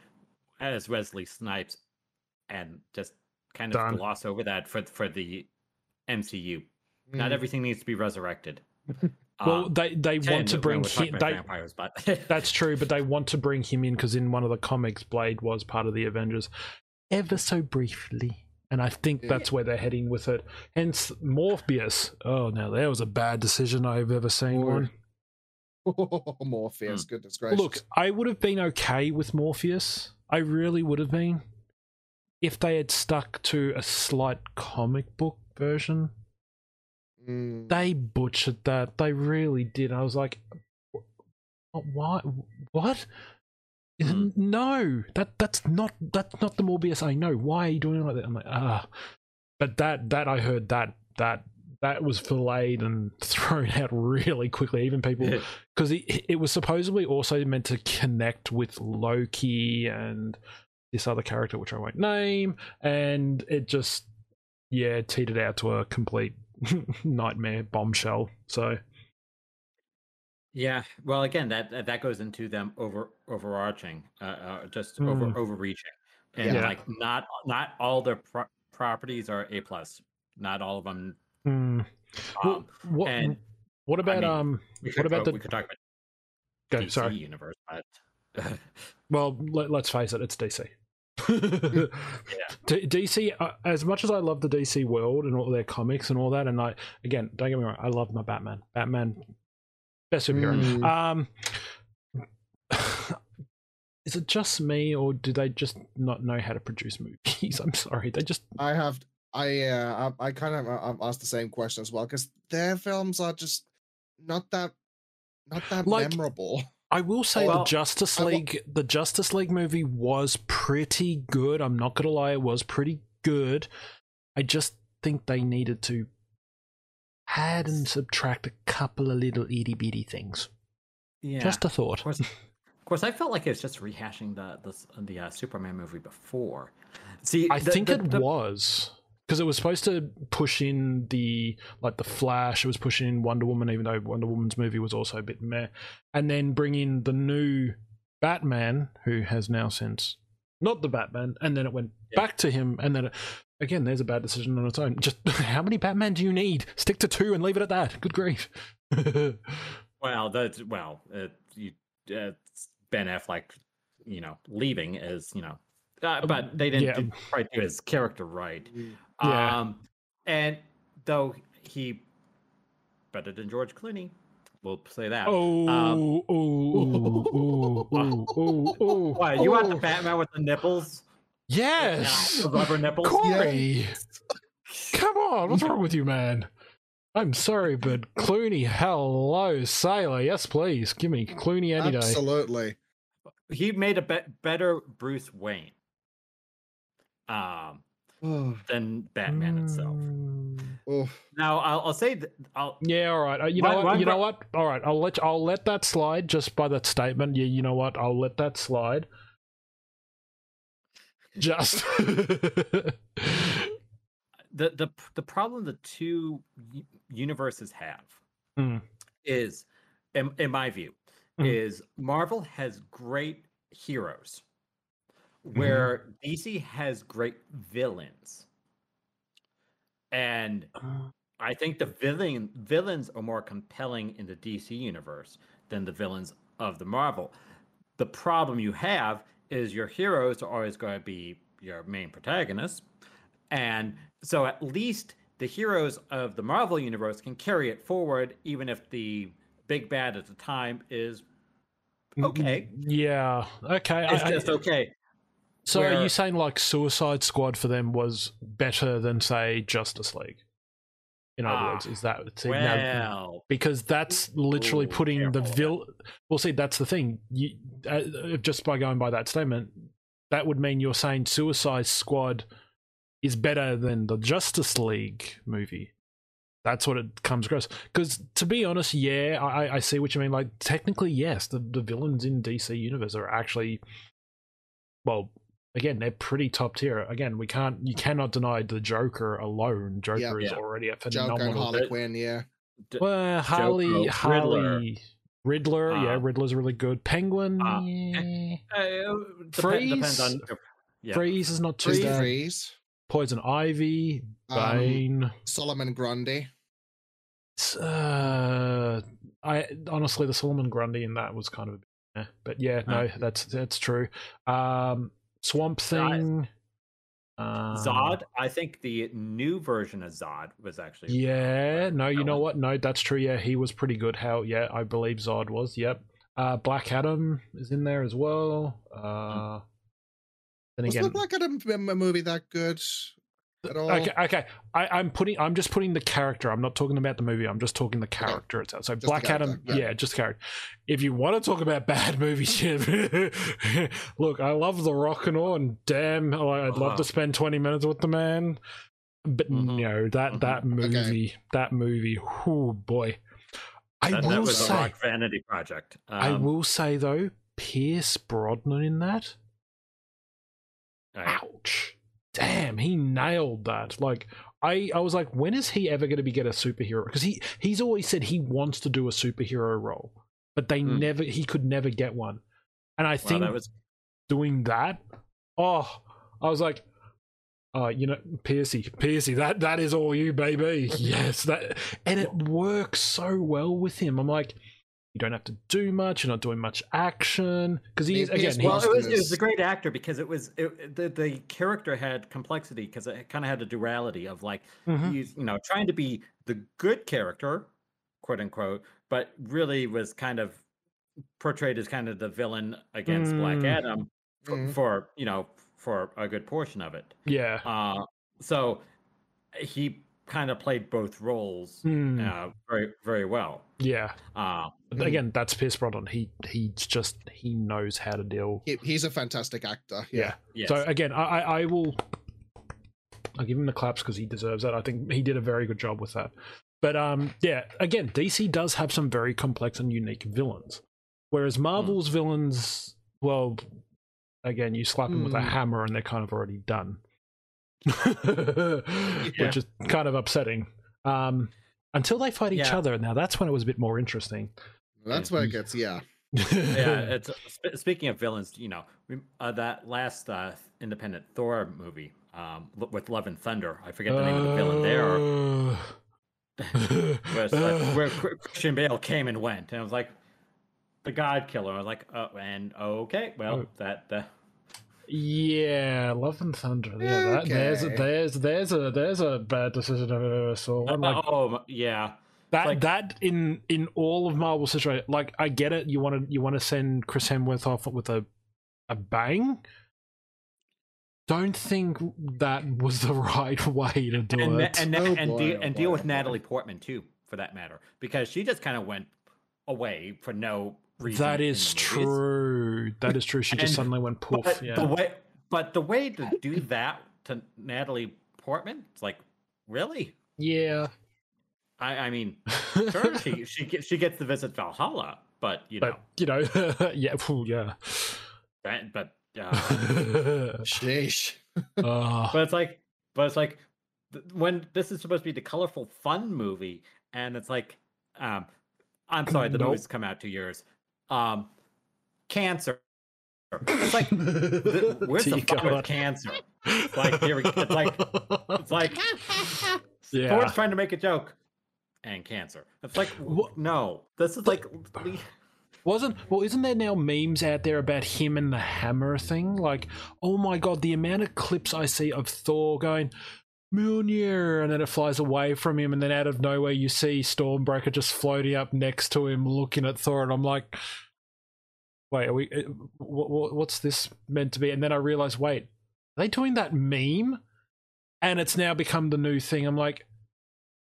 as Wesley Snipes and just kind of Done. gloss over that for for the MCU. Not Mm. everything needs to be resurrected. well, Um, they they want to bring him. They, vampires, but That's true, but they want to bring him in because in one of the comics, Blade was part of the Avengers, ever so briefly, and I think Yeah. that's where they're heading with it. Hence, Morbius. Oh, now there was a bad decision I've ever seen. Or- One. Morbius, goodness gracious. Look, I would have been okay with Morbius. I really would have been if they had stuck to a slight comic book version. Mm. They butchered that. They really did. I was like, "Wh- why? What? Hmm. No, that that's not that's not the Morbius I know. Why are you doing it like that? I'm like, ah. But that that I heard that that that was filleted and thrown out really quickly. Even people because it, it was supposedly also meant to connect with Loki and this other character, which I won't name, and it just yeah teetered out to a complete nightmare bombshell. So yeah. Well, again, that that- goes into them over overarching, uh, uh just over Mm. overreaching, and Yeah. like not not all their pro- properties are a plus. Not all of them. hmm. Well, Um, what and, what about mean, um what about the we could talk about go DC sorry universe, but well let, let's face it it's DC. D- DC, uh, as much as I love the DC world and all their comics and all that, and I again, don't get me wrong, I love my Batman. Batman, best superhero. Mm. Um, is it just me, or do they just not know how to produce movies? I'm sorry, they just I have I uh I, I kind of uh, asked the same question as well because their films are just not that not that Like, memorable. I will say Well, the Justice I League, the Justice League movie was pretty good. I'm not gonna lie, it was pretty good. I just think they needed to add and subtract a couple of little itty bitty things. yeah. Just a thought. Of course, of course, I felt like it was just rehashing the the the uh, Superman movie before. See, I the- think the- it was because it was supposed to push in the like the Flash. It was pushing in Wonder Woman, even though Wonder Woman's movie was also a bit meh, and then bring in the new Batman, who has now since not the Batman, and then it went Yeah. back to him, and then it, again, there's a bad decision on its own. Just how many Batman do you need? Stick to two and leave it at that. Good grief. Well, that's well, uh, you, uh, Ben Affleck, you know, leaving is you know, uh, but they didn't yeah. do, quite do his character right. Yeah. Um, and though he better than George Clooney, we'll say that. oh, Um, oh, oh, oh, oh, oh, oh. Why you want the oh. Batman with the nipples? Yes. the rubber nipples. Corey, come on, what's wrong with you, man? I'm sorry, but Clooney, hello, sailor. Yes, please, give me Clooney any day. Absolutely. He made a be- better Bruce Wayne. Um, Oh, than Batman itself. Mm. oh. Now I'll, I'll say that I'll Yeah, all right. Uh, You One- know what? one You know what? All right. I'll let I'll let that slide just by that statement. Yeah, you know what? I'll let that slide. Just the the the problem the two universes have Hmm. is, in, in my view, Mhm. is Marvel has great heroes, Mm-hmm. where DC has great villains, and I think the villain villains are more compelling in the DC universe than the villains of the Marvel. The problem you have is your heroes are always going to be your main protagonists, and so at least the heroes of the Marvel universe can carry it forward, even if the big bad at the time is okay. Yeah. Okay. It's I- I- just okay. So are you saying like Suicide Squad for them was better than say Justice League? In other Ah, words, is that see, now- because that's literally Ooh, putting the villain. vil. Well, see, that's the thing. You uh, just by going by that statement, that would mean you're saying Suicide Squad is better than the Justice League movie. That's what it comes across. Because to be honest, yeah, I, I see what you mean. Like technically, yes, the, the villains in DC Universe are actually, well, again, they're pretty top tier. Again, we can't, you cannot deny the Joker alone. Joker is Yeah. already a Joker and phenomenal. Harley But- Quinn, yeah. D- Well, Harley, Riddler. Harley, Riddler, yeah, Uh, Riddler's really good. Penguin, uh, yeah. uh, depend- Freeze? depends on. Yeah. Freeze is not too Mr. bad. Freeze. Poison Ivy, Um, Bane. Solomon Grundy. S- uh, I honestly, the Solomon Grundy in that was kind of, eh, but yeah, no, that's that's true. Um, Swamp Thing, um, Zod. I think the new version of Zod was actually. Yeah, no, you know what? No, that's true. Yeah, he was pretty good. How? Yeah, I believe Zod was. Yep. Uh, Black Adam is in there as well. Uh, then Was again, the Black Adam m- m- movie that good at all? okay, okay. I, I'm putting. I'm just putting the character. I'm not talking about the movie. I'm just talking the character itself. So the Black Adam. Yeah. yeah. just character. If you want to talk about bad movies, yeah, look, I love The Rock and all, and damn, I'd love Uh-huh. to spend 20 minutes with the man. But Mhm. no, that Mhm. that movie, that movie, oh boy. I That, will that was say, a rock vanity project. I Um, will say though, Pierce Brosnan in that, right. ouch, damn, he nailed that. Like, I, I was like, when is he ever going to be get a superhero? Because he, he's always said he wants to do a superhero role, but they Hmm. never, he could never get one. And I Wow, think that was doing that, oh, I was like, oh, you know, Piercy, Piercy, that that is all you, baby. yes, that, and it works so well with him. I'm like, you don't have to do much. You're not doing much action because he's again. it's He, well, it was, it was a great actor because it was it, the the character had complexity because it kind of had a duality of like Mhm. he's you know trying to be the good character, quote unquote, but really was kind of portrayed as kind of the villain against Black Mm. Adam for, Mhm. for you know for a good portion of it. yeah. Uh, so he kind of played both roles Hmm, uh, very very well. yeah. Uh, But. Again, that's Pierce Brosnan. He he's just he knows how to deal. He, he's a fantastic actor. Yeah. Yeah. yes. So again, I, I I will. I'll give him the claps because he deserves that. I think he did a very good job with that. But um, yeah, again, DC does have some very complex and unique villains, whereas Marvel's villains, well, again, you slap them with a Hmm. hammer and they're kind of already done, which is kind of upsetting. Um, until they fight each Yeah. other, now that's when it was a bit more interesting. That's where it gets, yeah. yeah, it's sp- speaking of villains, you know, we, uh, that last uh, independent Thor movie um, with Love and Thunder. I forget the name of the villain there. Where, it's like, where Christian Bale came and went, and I was like, the God Killer. I was like, oh, and okay, well, Oh. that that Yeah, Love and Thunder. Yeah, that, there's Okay. there's there's a there's a bad decision I've ever saw. I'm like, oh yeah, that like- that in in all of Marvel situation, like I get it. You want to you want to send Chris Hemsworth off with a a bang. Don't think that was the right way to do and it. and, Oh and, boy, deal, oh and deal with. Natalie Portman too, for that matter, because she just kind of went away for no reason. That in movies. true. That is true. She just suddenly went poof. But yeah. the way, but the way to do that to Natalie Portman, it's like, really? yeah. I, I mean, sure, she she gets she gets to visit Valhalla, but you know, But you know, yeah, phew, yeah. that, but uh, Sheesh. Uh, but it's like, but it's like th- when this is supposed to be the colorful fun movie, and it's like, um, I'm sorry, the Nope. movie's come out two years. Um, cancer. It's like, th- where's the fun with cancer? It's like here we, go. it's like it's like yeah. Thor's trying to make a joke and cancer. It's like What- no, this is like Wasn't well? Isn't there now memes out there about him and the hammer thing? Like, oh my god, the amount of clips I see of Thor going Mjolnir, and then it flies away from him, and then out of nowhere you see Stormbreaker just floating up next to him, looking at Thor, and I'm like, wait, are we? Uh, what, what's this meant to be? And then I realize, wait, are they doing that meme? And it's now become the new thing. I'm like,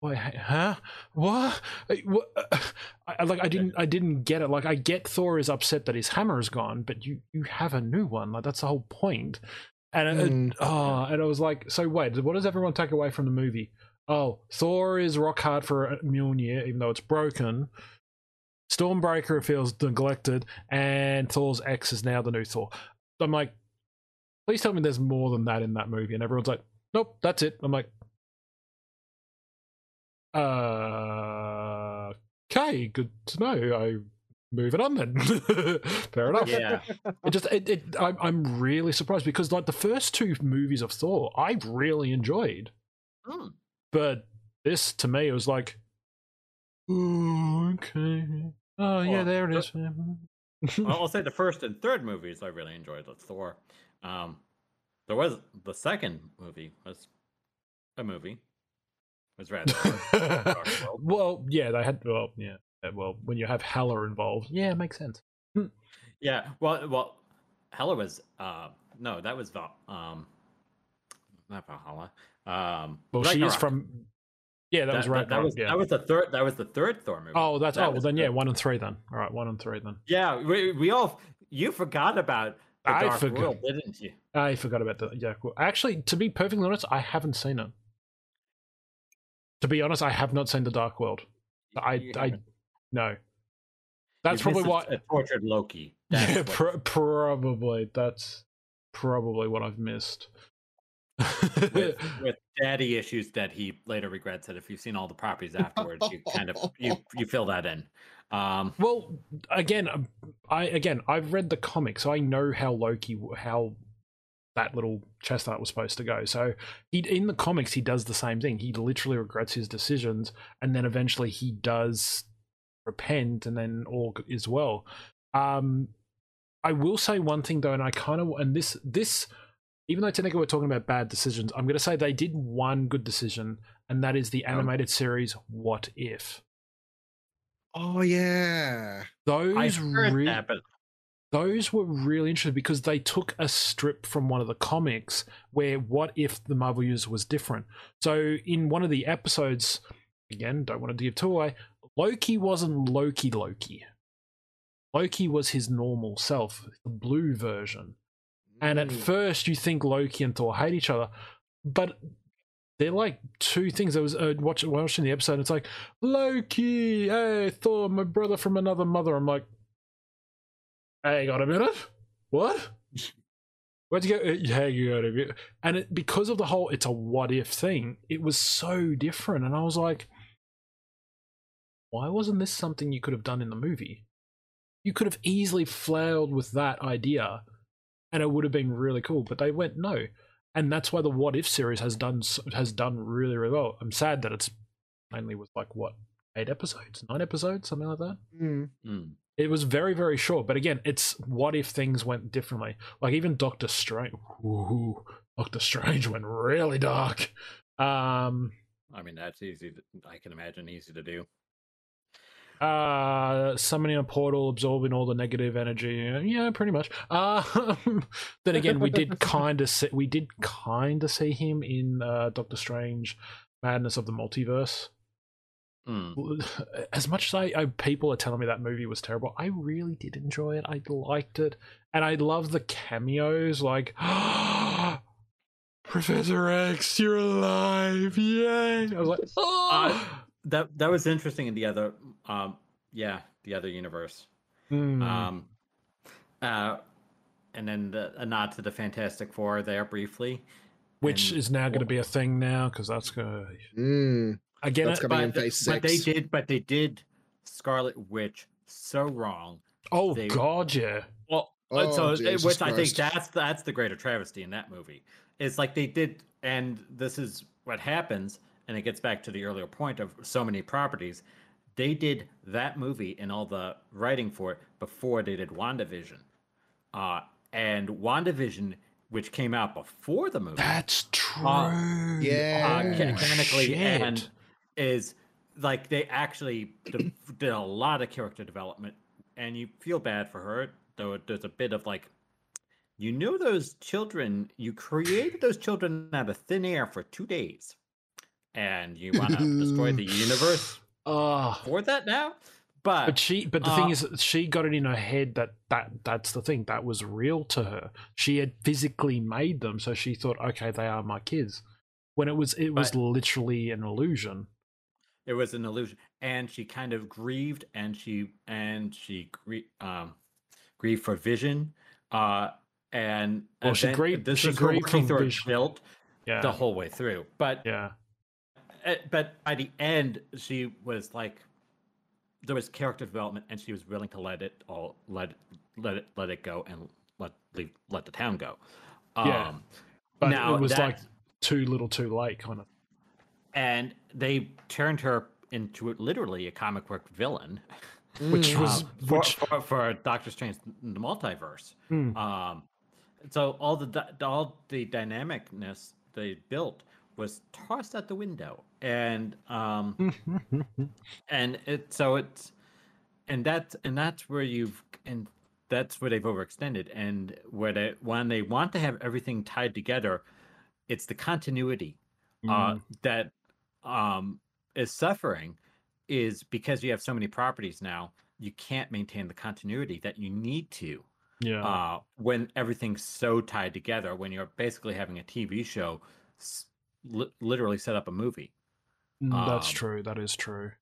wait, huh? What? Uh, what? Uh, I, like I didn't, I didn't get it. Like I get Thor is upset that his hammer is gone, but you, you have a new one. Like that's the whole point. And mm. it, oh, and I was like, so wait, what does everyone take away from the movie? Oh, Thor is rock hard for Mjolnir, even though it's broken. Stormbreaker feels neglected, and Thor's ex is now the new Thor. I'm like, please tell me there's more than that in that movie. And everyone's like, nope, that's it. I'm like, uh, okay, good to know. It on then. Fair enough. Yeah. It just, it, it I'm, I'm really surprised because like the first two movies of Thor, I really enjoyed, Hmm. but this to me was like, okay. Oh yeah, Well, there it is. Well, I'll say the first and third movies I really enjoyed. That's Thor. Um, there was the second movie was a movie. Was rather well, yeah, they had. Well, yeah. Yeah, Well, when you have Hela involved, yeah, it makes sense. yeah. Well, well, Hela was uh no, that was Val. Um, not Valhalla. Um, Well, she is from. Yeah, that, was right. That, was yeah. that was the third. That was the third Thor movie. oh, that's that oh well then yeah, one and three then. All right, one and three then. Yeah, we, we all you forgot about the I Dark forgot. World, didn't you? I forgot about that. Yeah, cool. Actually, to be perfectly honest, I haven't seen it. To be honest, I have not seen the Dark World. I You I. no. That's You probably why. a- tortured Loki. That's Yeah, pro- probably that's probably what I've missed. with, with daddy issues that he later regrets that if you've seen all the properties afterwards you kind of you you fill that in um Well, again, um, I again I've read the comic, so I know how Loki how that little chestnut was supposed to go. So he in the comics he does the same thing. He literally regrets his decisions, and then eventually he does repent, and then all is well. Um, I will say one thing though, and I kind of and this this even though technically we're talking about bad decisions, I'm going to say they did one good decision, and that is the animated series What If. Oh yeah. Those i heard re- that but those were really interesting because they took a strip from one of the comics where what if the Marvel universe was different. So in one of the episodes, again, don't want to give too away, Loki wasn't Loki Loki. Loki was his normal self, the blue version. And at Mm. first you think Loki and Thor hate each other, but they're like two things. I was uh, watching, watching the episode, and it's like Loki, hey Thor, my brother from another mother. I'm like, Hang on a minute. What? Where'd you go? Uh, Hang on a minute. And it, because of the whole it's a what if thing, it was so different. And I was like, why wasn't this something you could have done in the movie? You could have easily flailed with that idea and it would have been really cool. But they went no. And that's why the what if series has done has done really, really well. I'm sad that it's mainly with like what, eight episodes, nine episodes, something like that Mm. mm, it was very very short but again it's what if things went differently like even doctor strange ooh, doctor strange went really dark um i mean that's easy to, i can imagine easy to do uh summoning a portal absorbing all the negative energy yeah pretty much uh then again we did kind of see we did kind of see him in uh doctor strange madness of the multiverse Mm. as much as I, I people are telling me that movie was terrible, I really did enjoy it. I liked it, and I love the cameos. Like, Professor X, you're alive! Yay! I was like, oh. that that was interesting in the other um yeah the other universe Hmm. um uh and then the, a nod to the fantastic four there briefly which and- is now going to be a thing now because that's going to Mm. again. That's it- coming in but, phase but they did but they did scarlet witch so wrong oh they- god, yeah. Well, Oh, so uh, Jesus which I think that's that's the greater travesty in that movie. It's like they did, and this is what happens, and it gets back to the earlier point of so many properties. They did that movie and all the writing for it before they did WandaVision, uh, and WandaVision, which came out before the movie, That's true. yeah. uh, Oh, canonically and is like they actually de- did a lot of character development and you feel bad for her though there's a bit of like, you know, those children, you created those children out of thin air for two days, and you want to destroy the universe Oh, for that now. But, but she but the uh, thing is she got it in her head that that that's the thing that was real to her. She had physically made them so she thought okay they are my kids. When it was it was literally an illusion. It was an illusion, and she kind of grieved, and she and she um, grieved for Vision, uh, and Well, she grieved- This she was her grieved from through her Vision. guilt yeah. the whole way through, but yeah but by the end she was like there was character development and she was willing to let it all let let it let it go and let leave let the town go Yeah. um but now it was like too little too late kind of and they turned her into literally a comic book villain which Mm. was um, for, which for, for doctor strange in the multiverse Hmm. um so all the all the dynamicness they built was tossed out the window. And um and it so it's and that's and that's where you've and that's where they've overextended. And where they when they want to have everything tied together it's the continuity uh Mm. that um is suffering is because you have so many properties now you can't maintain the continuity that you need to yeah. uh when everything's so tied together when you're basically having a tv show li- literally set up a movie Mm, That's Um, true. That is true.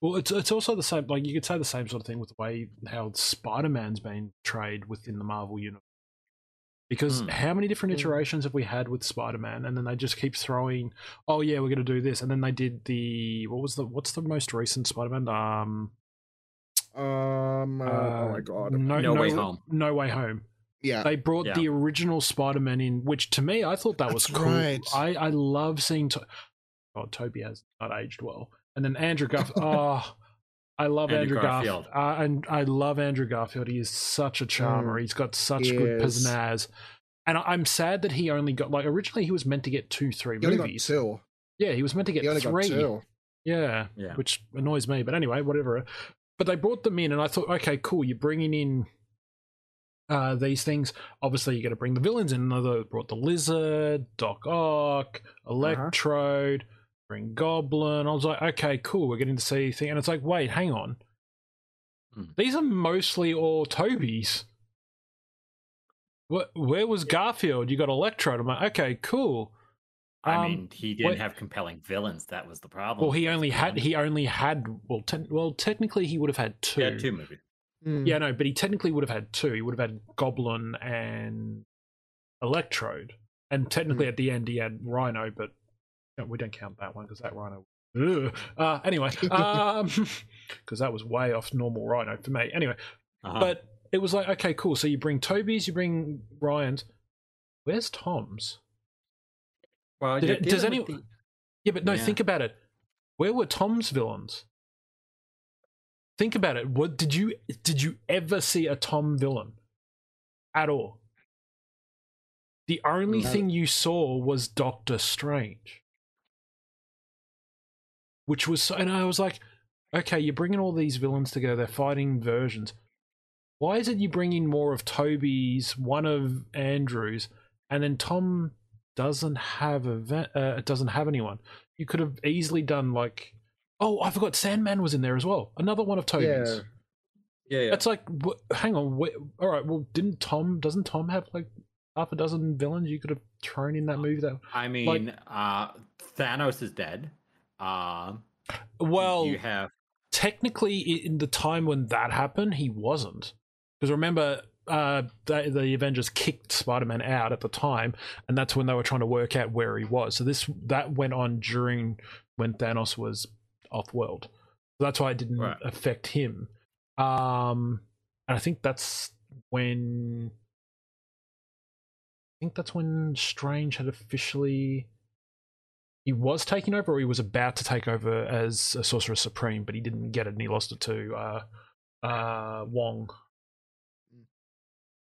Well, it's it's also the same. Like you could say the same sort of thing with the way how Spider Man's been portrayed within the Marvel universe. Because Hmm. how many different iterations have we had with Spider Man, and then they just keep throwing, "Oh yeah, we're going to do this," and then they did the what was the what's the most recent Spider Man? Um, Um. Uh, oh uh, my god. no, No no Way Home. No way home. Yeah. They brought Yeah. the original Spider Man in, which to me I thought that was That's cool. right. I I love seeing. To- oh, Tobey has not aged well, and then Andrew Garfield. oh, I love Andrew Andrew, Garfield. Garfield, uh, and I love Andrew Garfield. He is such a charmer. He's got such he good is. pizzazz. And I- I'm sad that he only got like originally he was meant to get two, three He only got movies. two. Yeah, he was meant to get He only three. got two. Yeah, Yeah. which annoys me. But anyway, whatever. But they brought them in, and I thought, okay, cool. You're bringing in uh, these things. Obviously, you got to bring the villains in. They brought the Lizard, Doc Ock, Electro, Green Goblin. I was like, okay, cool. We're getting to see thing, and it's like, wait, hang on. Hmm. These are mostly all Tobey's. What? Where was Garfield? You got Electro. I'm like, okay, cool. i Um, mean he didn't what- have compelling villains that was the problem Well, he only had he only had well, ten, well, technically he would have had two. He had two movies Mm. Yeah, no, but he technically would have had two. He would have had Goblin and Electro, and technically at the end he had Rhino, but no, we don't count that one because that Rhino. Uh, anyway, um, because that was way off normal Rhino for me. Anyway, Uh-huh. but it was like okay, cool. So you bring Tobey's, you bring Ryan's. Where's Tom's? well did it- does anyone. the- Yeah, but no, Yeah. think about it. Where were Tom's villains? Think about it. What did you did you ever see a Tom villain at all? The only No. thing you saw was Doctor Strange, which was so, and I was like, okay, you're bringing all these villains together, they're fighting versions. Why is it you bring in more of Tobey's, one of Andrew's, and then Tom doesn't have a uh, doesn't have anyone? You could have easily done like, oh, I forgot Sandman was in there as well, another one of Tobey's. Yeah. yeah, yeah. That's like, wh- hang on, wait, all right. Well, didn't Tom? Doesn't Tom have like half a dozen villains you could have thrown in that movie? That i mean uh thanos is dead um well, you have technically, in the time when that happened, he wasn't. Because remember, uh, the, the Avengers kicked Spider-Man out at the time, and that's when they were trying to work out where he was. So this that went on during when Thanos was off-world. So that's why it didn't Right. affect him. Um, and I think that's when. I think that's when Strange had officially. He was taking over, or he was about to take over as a Sorcerer Supreme, but he didn't get it, and he lost it to uh, uh, Wong.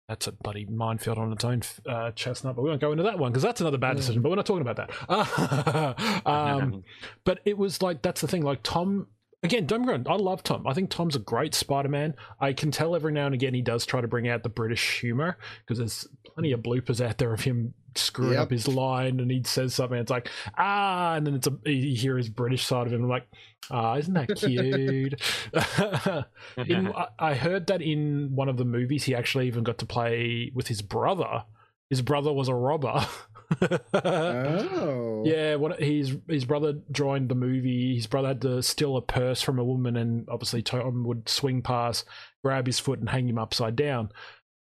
That's a bloody minefield on its own, uh, Chestnut. But we won't go into that one because that's another bad Mm. decision. But we're not talking about that. um, but it was like that's the thing. Like Tom, again, don't get I love Tom. I think Tom's a great Spider-Man. I can tell every now and again he does try to bring out the British humor because there's plenty of bloopers out there of him screwing Yep. up his line and he says something. It's like ah, and then it's a you hear his British side of him. I'm like, ah, isn't that cute? in, I- I heard that in one of the movies, he actually even got to play with his brother. His brother was a robber. Oh. Yeah, what his his brother joined the movie. His brother had to steal a purse from a woman, and obviously Tom would swing past, grab his foot, and hang him upside down.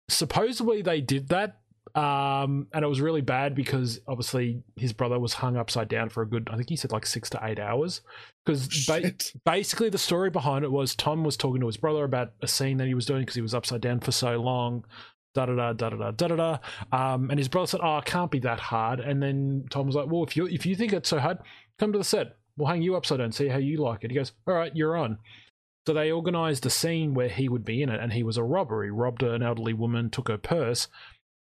Supposedly they did that, um, and it was really bad because obviously his brother was hung upside down for a good. I think he said like six to eight hours. Because ba- basically the story behind it was Tom was talking to his brother about a scene that he was doing because he was upside down for so long. Da da da da da da da da. Um, and his brother said, "Oh, it can't be that hard." And then Tom was like, "Well, if you if you think it's so hard, come to the set. We'll hang you upside down, see how you like it." He goes, "All right, you're on." So they organised a scene where he would be in it, and he was a robber. He robbed an elderly woman, took her purse.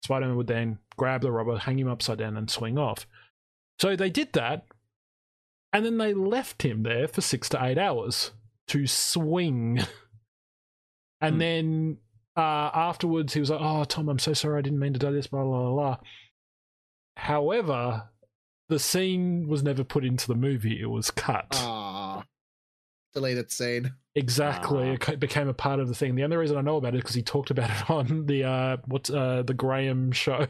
Spider Man would then grab the robber, hang him upside down, and swing off. So they did that, and then they left him there for six to eight hours to swing. And Hmm. then uh, afterwards, he was like, "Oh, Tom, I'm so sorry. I didn't mean to do this." Blah blah blah. blah. However, the scene was never put into the movie. It was cut. Ah. Deleted scene. Exactly, Ah. it became a part of the thing. The only reason I know about it is because he talked about it on the uh, what's uh, the Graham show,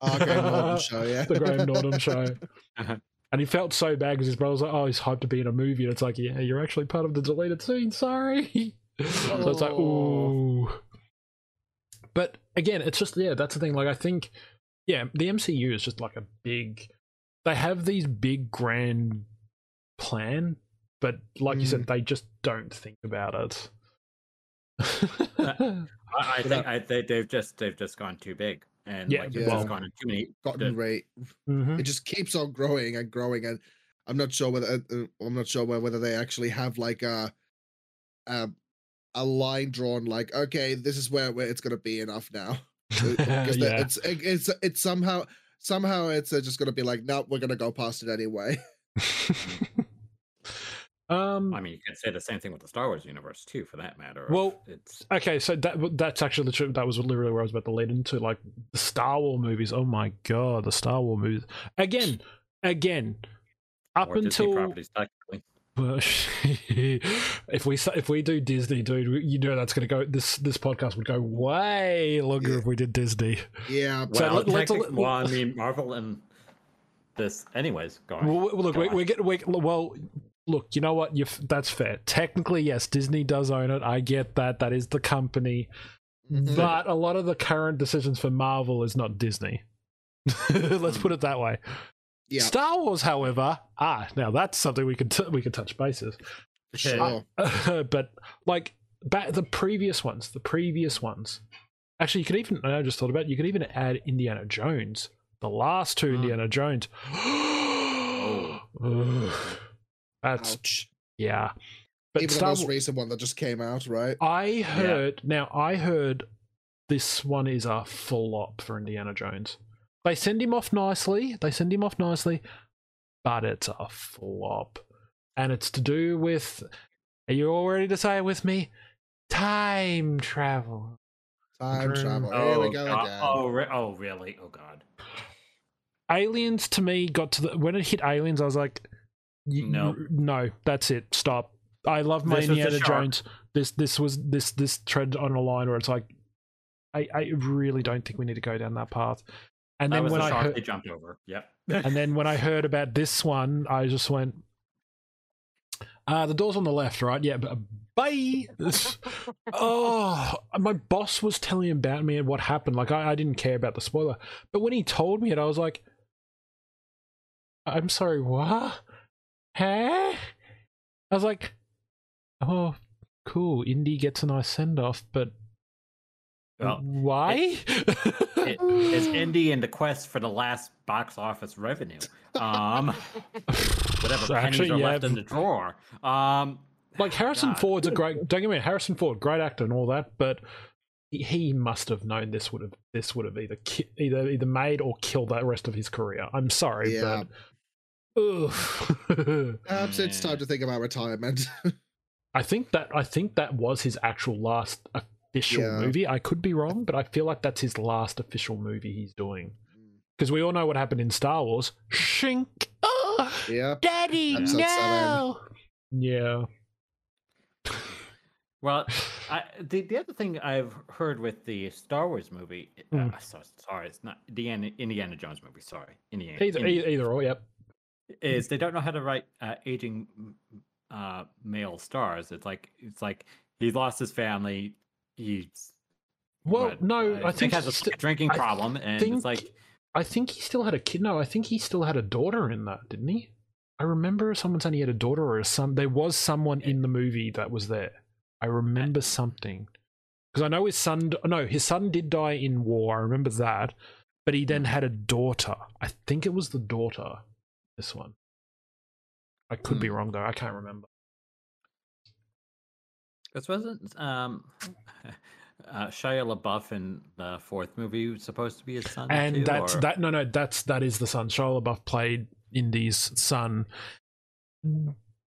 Oh, okay, Norton show, yeah. the Graham Norton show. Uh-huh. And he felt so bad because his brother was like, "Oh, he's hyped to be in a movie," and it's like, "Yeah, you're actually part of the deleted scene. Sorry." so it's like, Oh. ooh. But again, it's just yeah, that's the thing. Like, I think, yeah, the MCU is just like a big. They have these big grand plan, but like you said, they just don't think about it. I, I think I, they, they've just they've just gone too big, and Yeah, like, it's well- just gone too many. Gotten rate. Mhm. It just keeps on growing and growing, and I'm not sure whether uh, uh, I'm not sure whe- whether they actually have like a a, a line drawn, like okay, this is where, where it's gonna be enough now. Because yeah. it's it, it's it's somehow somehow it's uh, just gonna be like, no, we're gonna go past it anyway. um. I mean, you can say the same thing with the Star Wars universe too, for that matter. Well, it's Okay, so that that's actually the truth. That was literally where I was about to lead into, like the Star Wars movies. Oh my god, the Star Wars movies again, again. Up more until properties technically. if we if we do Disney, dude, you know that's going to go. This this podcast would go way longer Yeah. if we did Disney. Yeah, So Well, let- let's- technic- well, I mean, Marvel and this, anyways. Go on. Well, look, Go we, on. we get we, well. Look, you know what? You that's fair. Technically, yes, Disney does own it. I get that. That is the company. Mhm. But a lot of the current decisions for Marvel is not Disney. Let's put it that way. yeah, Star Wars, however, ah, now that's something we could t- we could touch bases. sure. but like back the previous ones, the previous ones. Actually, you could even I just thought about it, you could even add Indiana Jones, the last two Hmm. Indiana Jones. Ugh. That's Ouch. yeah. But Even the most recent one that just came out, right? I heard now I heard this one is a flop for Indiana Jones. They send him off nicely. They send him off nicely, but it's a flop. And it's to do with are you all ready to say it with me? Time travel. Time Dream. travel. Here oh, we go God. again. oh, re- oh, really? Oh, God. Aliens to me got to the when it hit aliens, I was like, No. no, that's it. Stop. I love my This Indiana. Jones. This this was this this tread on a line where it's like, I I really don't think we need to go down that path. And That then when the I heard, they jumped over. Yep. and then when I heard about this one, I just went, uh, the door's on the left, right? Yeah, but bye. oh, my boss was telling about me and what happened. Like, I, I didn't care about the spoiler. But when he told me it, I was like, I'm sorry, what? Huh? I was like, oh, cool. Indy gets a nice send off, but Well, why? it is Indy in the quest for the last box office revenue. Um, whatever pennies Actually, are yeah, left in the drawer. Um, Like Harrison God. Ford's a great. Don't get me wrong, Harrison Ford, great actor and all that, but he, he must have known this would have this would have either ki- either either made or killed the rest of his career. I'm sorry, Yeah. but Ugh. Perhaps it's time to think about retirement. I think that I think that was his actual last official Yeah. movie. I could be wrong, but I feel like that's his last official movie he's doing. Because we all know what happened in Star Wars. Shink. Oh, yep. Daddy, Episode no. Yeah. Well, I, the the other thing I've heard with the Star Wars movie, uh, Mm. so, sorry, it's not the Indiana, Indiana Jones movie. Sorry, Indiana, Either, Indi- either, either or, yep. Is they don't know how to write uh, aging uh, male stars. It's like it's like he lost his family. He's Well, what, no, uh, I think has a sti- drinking I problem, and think- it's like I think he still had a kid. No, I think he still had a daughter in that, didn't he? I remember someone saying he had a daughter or a son. There was someone in the movie that was there. I remember something because I know his son. No, his son did die in war. I remember that, but he then had a daughter. I think it was the daughter. This one. I could be wrong though. I can't remember. this wasn't um, uh, Shia LaBeouf in the fourth movie supposed to be his son, and too, that's or- that. No, no, that's that is the son. Shia LaBeouf played Indy's son,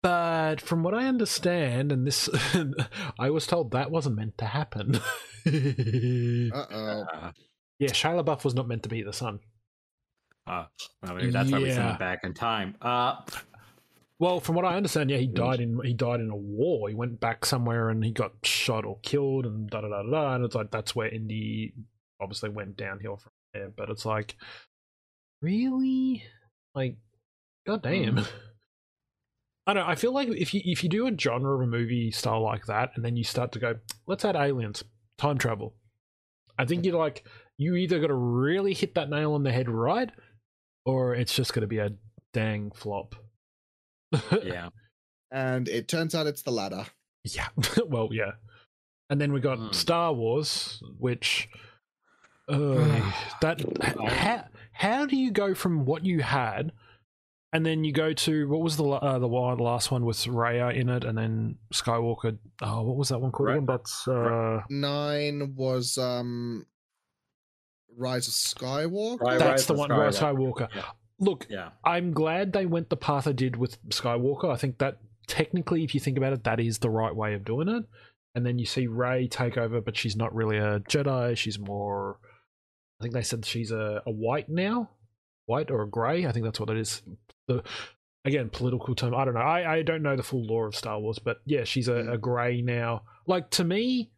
but from what I understand, and this, I was told that wasn't meant to happen. yeah, Uh oh. Uh, Shia LaBeouf was not meant to be the son. Uh, well, maybe that's why we sent Yeah. him back in time. Uh, Well, from what I understand, yeah, he died in he died in a war. He went back somewhere and he got shot or killed, and da da da da. And it's like that's where Indy obviously went downhill from there. But it's like, really, like, goddamn. I don't. know, I feel like if you if you do a genre of a movie style like that, and then you start to go, let's add aliens, time travel. I think you're like you either got to really hit that nail on the head right, or it's just going to be a dang flop. yeah. And it turns out it's the latter. Yeah. well, yeah. And then we got Hmm. Star Wars, which uh, that how how do you go from what you had, and then you go to what was the uh, the one the last one with Rey in it, and then Skywalker. Oh, what was that one called? Right. again? That's uh, Nine was um Rise of Skywalker. Right, that's the of one. Rise of Skywalker. Yeah. Look, Yeah. I'm glad they went the path I did with Skywalker. I think that technically, if you think about it, that is the right way of doing it. And then you see Rey take over, but she's not really a Jedi. She's more. I think they said she's a, a white now, white or a grey. I think that's what it is. The again political term. I don't know. I, I don't know the full lore of Star Wars, but yeah, she's a, hmm. a grey now. Like to me,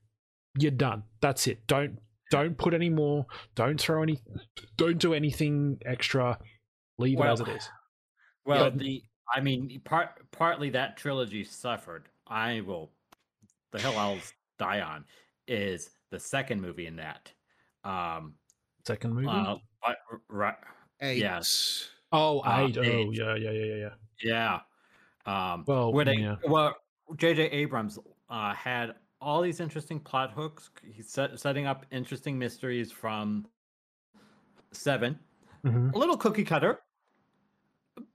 you're done. That's it. Don't don't put any more. Don't throw any. Don't do anything extra. Leave it as it is. Well, But- the I mean, part partly that trilogy suffered. I will, the hill I'll die on is the second movie in that. Um, Second movie. uh, right, Eight. Yes. oh, uh, eight. Oh, eight. yeah, yeah, yeah, yeah, yeah. yeah. Um, Well, where they, yeah. well, J.J. Abrams uh, had all these interesting plot hooks. He's set, setting up interesting mysteries from Seven. hmm a little cookie cutter,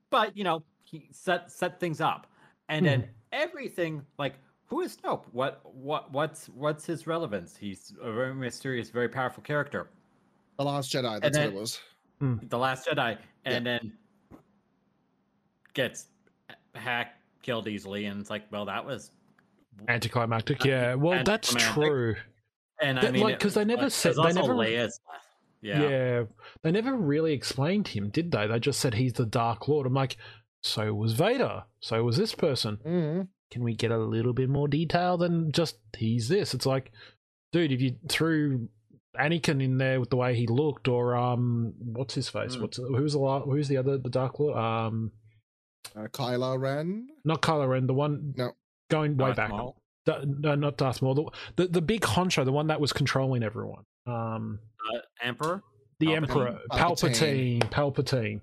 but you know he set set things up, and then everything like who is Snoke? What what what's what's his relevance? He's a very mysterious, very powerful character. The Last Jedi, that's then- what it was. The Last Jedi, and then gets hacked, killed easily, and it's like, well, that was. Anticlimactic. Yeah. Well, that's true. And I That- mean, like, it 'cause they never like- said- they never- Leia's- Yeah. Yeah. They never really explained him, did they? They just said he's the Dark Lord. I'm like, so was Vader. So was this person. Mhm. Can we get a little bit more detail than just he's this? It's like, dude, if you threw Anakin in there with the way he looked, or um, what's his face? Mm. What's who's the who's the other the Dark Lord? Um, Uh, Kylo Ren. not Kylo Ren, the one No. Going way back. Maul. Da- no, not Darth Maul. The, the the big honcho, the one that was controlling everyone. Um, Uh, Emperor. the Palpatine? Emperor, Palpatine, Palpatine. Palpatine.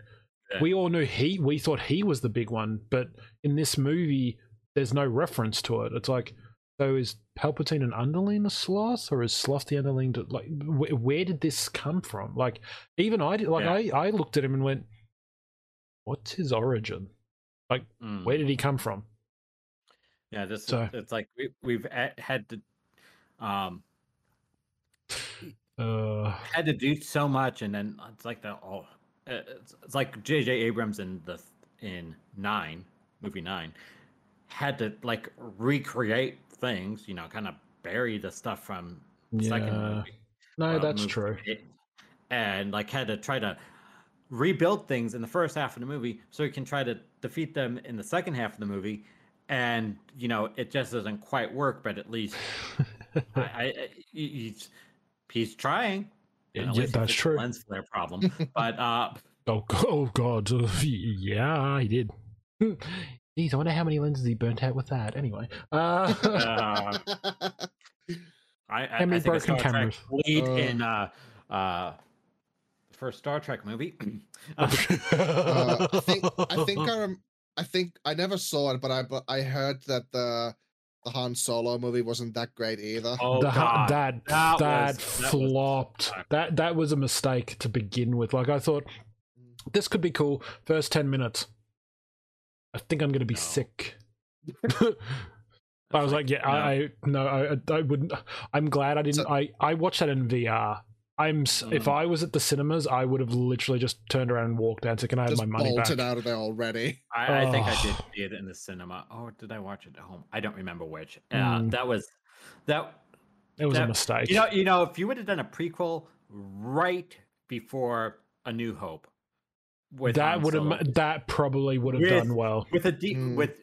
Yeah. We all knew he. We thought he was the big one, but in this movie, there's no reference to it. It's like, so is Palpatine an underling of Sloth, or is Sloth the underling? To, like, wh- where did this come from? Like, even I did. Like, Yeah. I I looked at him and went, "What's his origin? Mm. Where did he come from?" Yeah, this So- it's like we, we've had to um Uh, had to do so much, and then it's like the oh, it's, it's like J.J. Abrams in the in nine, movie nine, had to like recreate things, you know, kind of bury the stuff from the second movie. No, uh, that's true. it- and like had to try to rebuild things in the first half of the movie so he can try to defeat them in the second half of the movie and you know it just doesn't quite work but at least I, I, I- he's he's trying Yeah, and at yeah, that's true. lens flare problem but uh Oh, oh god, yeah, he did. Geez, I wonder how many lenses he burnt out with that. Anyway, uh, uh, I, I, many I think broken Star Trek cameras? lead Uh. in uh uh first Star Trek movie. Uh, I think I think I rem- I think I never saw it, but I but I heard that the the Han Solo movie wasn't that great either. oh the, god, that that that, was- that was flopped. suck. that that was a mistake to begin with. Like I thought, mm. this could be cool. First ten minutes, I think I'm going to be No. sick. I was like, yeah, I, I no, I, I- I wouldn't. I'm glad I didn't. So- I I watched that in VR. I'm s if Mm. I was at the cinemas, I would have literally just turned around and walked out. So can I have Just my money back? bolted out of there already. I, I think I did Oh. see it in the cinema. Oh, did I watch it at home? I don't remember which. Uh, Mm. that was that. It was a mistake. You know, you know, if you would have done a prequel right before A New Hope, with that would have that probably would have With- done well. with a D Mm. with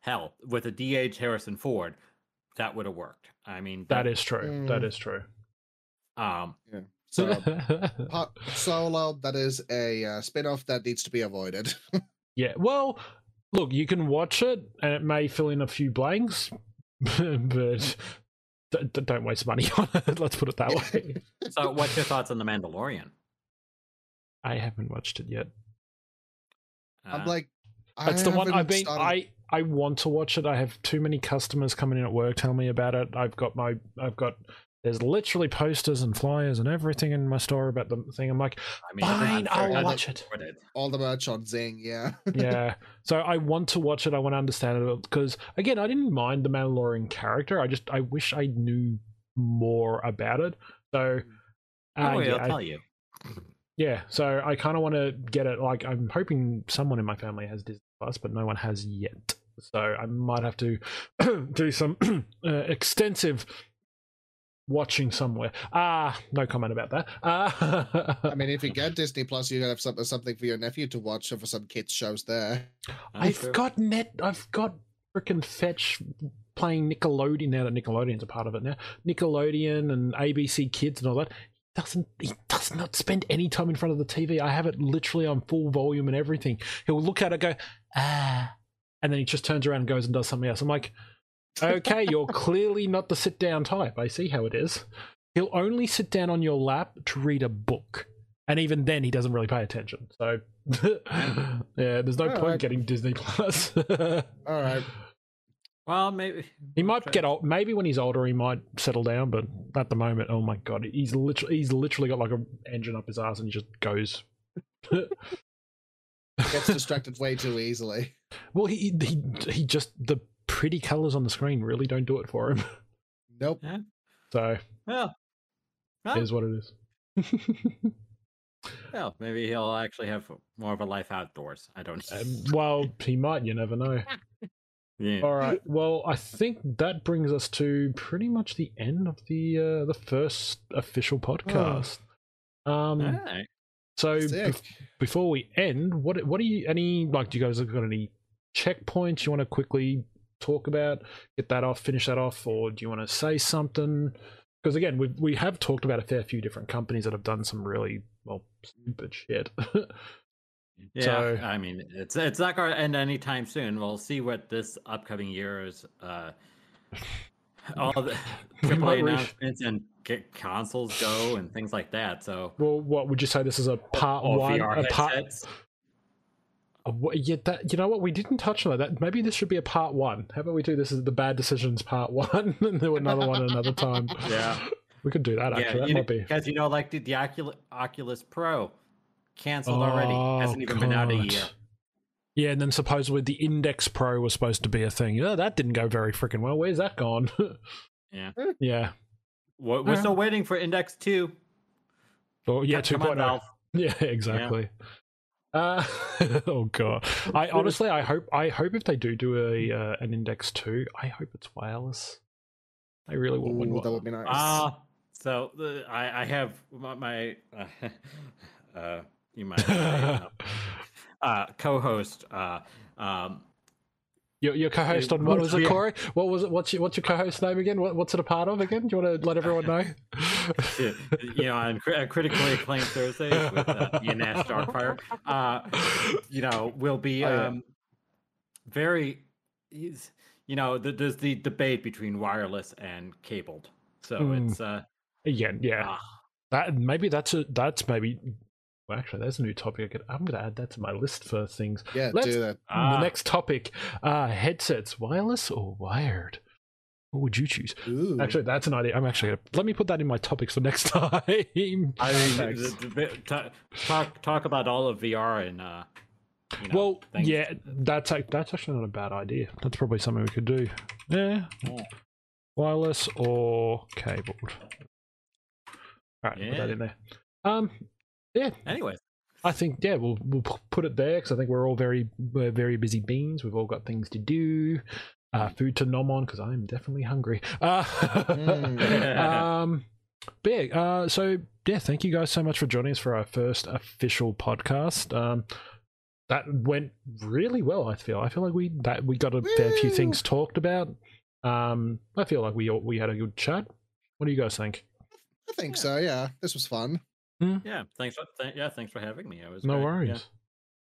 hell with a DH Harrison Ford, that would have worked. I mean, That is true. That Mm. is true. Um, So Han Solo, that is a uh, spin-off that needs to be avoided. Yeah, well, look, you can watch it and it may fill in a few blanks, but d- d- don't waste money on it. Let's put it that way. so what's your thoughts on the Mandalorian? I haven't watched it yet. I'm Uh, like, That's I the one I've been. started- I I want to watch it. I have too many customers coming in at work telling me about it. I've got my. I've got. There's literally posters and flyers and everything in my store about the thing. I'm like, I mean, fine, I'll unfair to watch it. it. all the merch on Zing. Yeah. yeah. So I want to watch it. I want to understand it because again, I didn't mind the Mandalorian character. I just I wish I knew more about it. So Oh, uh, wait, yeah, I'll I- tell you. yeah. So I kind of want to get it. Like I'm hoping someone in my family has Disney Plus, but no one has yet. So I might have to do some uh, extensive watching somewhere. Ah, no comment about that. Uh, I mean, if you get Disney Plus, you're gonna have some, something for your nephew to watch or for some kids shows there. I've true. got net. I've got freaking Fetch playing Nickelodeon now that Nickelodeon's a part of it now. Nickelodeon and ABC Kids and all that. He doesn't. He does not spend any time in front of the TV. I have it literally on full volume and everything. He'll look at it, go ah, and then he just turns around and goes and does something else. I'm like, okay, you're clearly not the sit down type. I see how it is. He'll only sit down on your lap to read a book. And even then, he doesn't really pay attention. So, yeah, there's no point Alright. getting Disney Plus. All right. Well, maybe he might get old. Maybe when he's older, he might settle down. But at the moment, oh my god, he's literally he's literally got like a engine up his ass, and he just goes. Gets distracted way too easily. well, he he he just the pretty colors on the screen really don't do it for him. Nope. So well, it well, is what it is. well, maybe he'll actually have more of a life outdoors. I don't know. Um, well, he might. You never know. yeah. All right. Well, I think that brings us to pretty much the end of the uh, the first official podcast. Um. Alright. So Sick. bef- before we end, what what do you any like? Do you guys have got any checkpoints you want to quickly talk about? Get that off, finish that off, or do you want to say something? Because again, we we have talked about a fair few different companies that have done some really well stupid shit. Yeah, So- I mean, it's it's not going to end anytime soon. We'll see what this upcoming year's uh, all the AAA announcements and get consoles go and things like that. So well, what would you say? This is a part one. A part, Uh, yeah, that you know what we didn't touch on that. Maybe this should be a part one. How about we do this as the bad decisions part one, and do another one another time. Yeah. we could do that. Actually, Yeah, that you know, be. because you know, like the, the Oculus, Oculus Pro canceled already. Oh, Hasn't even been out a Oh, year. Yeah, and then supposedly the Index Pro was supposed to be a thing. Yeah, that didn't go very freaking well. Where's that gone? Yeah. yeah. We're, we're still waiting for Index Two. Or yeah, 2.0. Valve. Yeah, exactly. Uh, oh god! I honestly, I hope, I hope if they do do a uh, an index two, I hope it's wireless. I really want one. Ooh, that would be nice. Ah, so the, I, I have my, my uh, uh, you might uh, uh, co-host. Uh, um, Your, your co-host on what was it, Cory? What was it? What's your, what's your co-host name again? What, what's it a part of again? Do you want to let everyone know? you know, on cri- uh, critically acclaimed Thursdays with uh, Ian Nash Darkfire, uh, you know, will be Oh, um, very, he's, you know, th- there's the debate between wireless and cabled. So Mm. it's uh, yeah, yeah. ah, That maybe that's a that's maybe. Well, actually, there's a new topic. I could, I'm going to add that to my list for things. yeah, let's- do that. the ah, next topic: uh, headsets, wireless or wired? What would you choose? Ooh. Actually, that's an idea. I'm actually gonna, let me put that in my topics for next time. I mean, Thanks. the- the talk talk about all of VR and uh, you know, well, things. yeah, that's ac- that's actually not a bad idea. That's probably something we could do. Yeah, Yeah. wireless or cabled. All right, put that in there. Um, yeah, Anyways, I think yeah, we'll we'll put it there because I think we're all very we're very busy beans. We've all got things to do, uh, food to nom on because I'm definitely hungry. Uh, Mm. um, but yeah, uh, so yeah, thank you guys so much for joining us for our first official podcast. Um, that went really well. I feel. I feel like we that we got a fair few things talked about. Um, I feel like we all- we had a good chat. What do you guys think? I think Yeah. so. Yeah, this was fun. Yeah, thanks. For, th- yeah, thanks for having me. It was No great. worries. Yeah.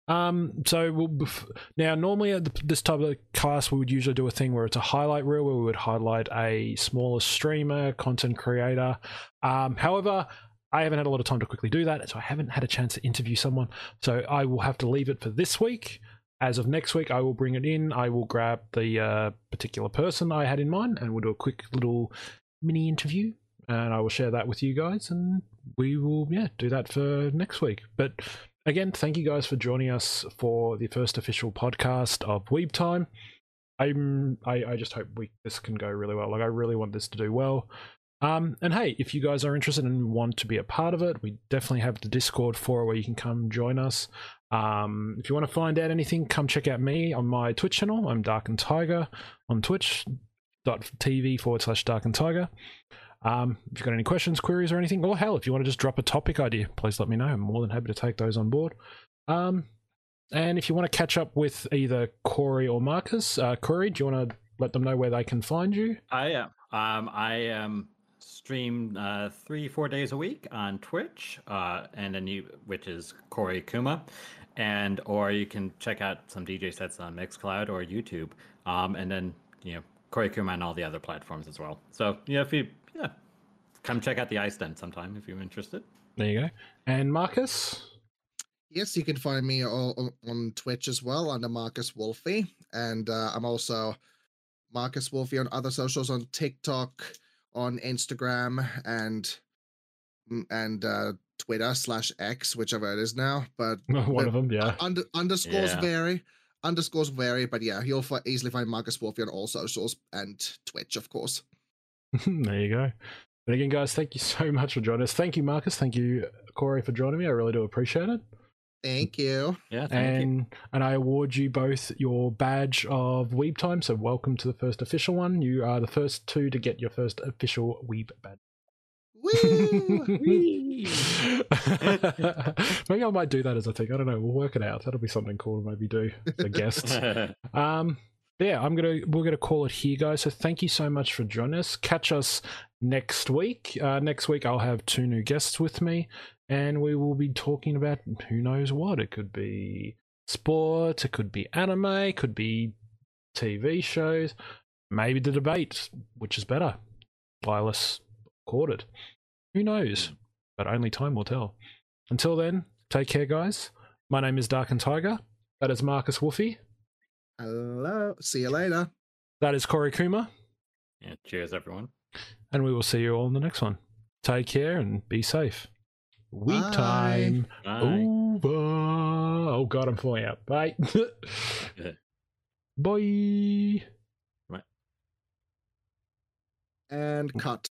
Um, so we'll, bef- now normally at the, this type of class we would usually do a thing where it's a highlight reel where we would highlight a smaller streamer, content creator. Um, however, I haven't had a lot of time to quickly do that, so I haven't had a chance to interview someone. So I will have to leave it for this week. As of next week, I will bring it in. I will grab the uh, particular person I had in mind, and we'll do a quick little mini interview, and I will share that with you guys, and we will yeah do that for next week. But again, thank you guys for joining us for the first official podcast of Weeb Time. I'm I, I just hope we this can go really well. Like I really want this to do well. Um, and hey, if you guys are interested and want to be a part of it, we definitely have the Discord for where you can come join us. Um, if you want to find out anything, come check out me on my Twitch channel. I'm Darken Tiger on twitch.tv forward slash Darken Tiger. Um, if you've got any questions, queries, or anything, or hell, if you want to just drop a topic idea, please let me know. I'm more than happy to take those on board. Um, and if you want to catch up with either Cory or Markus, uh, Cory, do you want to let them know where they can find you? I am. Um, I am stream uh, three, four days a week on Twitch, uh, and then you, which is Cory Kuma, and or you can check out some DJ sets on Mixcloud or YouTube, um, and then you know Cory Kuma on all the other platforms as well. So yeah, if you yeah, come check out the Ice Den sometime if you're interested. There you go. And Markus? Yes, you can find me all, on- on Twitch as well under Markus Wolfy, and uh, I'm also Markus Wolfy on other socials on TikTok, on Instagram, and mm, and uh, Twitter slash X, whichever it is now. But One but of them, yeah. under, underscores Yeah. vary. Underscores vary, but yeah, you'll fi- easily find Markus Wolfy on all socials and Twitch, of course. there you go. And again, guys, thank you so much for joining us. Thank you, Markus. Thank you, Cory, for joining me. I really do appreciate it. Thank you. Yeah, thank you. and and I award you both your badge of Weeb Time. So welcome to the first official one. You are the first two to get your first official Weeb badge. Woo! maybe I might do that as a thing. I don't know. We'll work it out. That'll be something cool to maybe do as a guest. um, yeah, I'm gonna we're gonna call it here, guys. So thank you so much for joining us. Catch us next week. Uh, next week I'll have two new guests with me, and we will be talking about who knows what. It could be sports, it could be anime, it could be TV shows, maybe the debate, which is better, wireless, corded. Who knows? But only time will tell. Until then, take care, guys. My name is Darken Tiger. That is Markus Wolfy. Hello. See you later. That is Cory Kuma. yeah, cheers, everyone. And we will see you all in the next one. Take care and be safe. Week Bye. time Bye. over. Oh god, I'm falling out. Bye. Bye. And cut.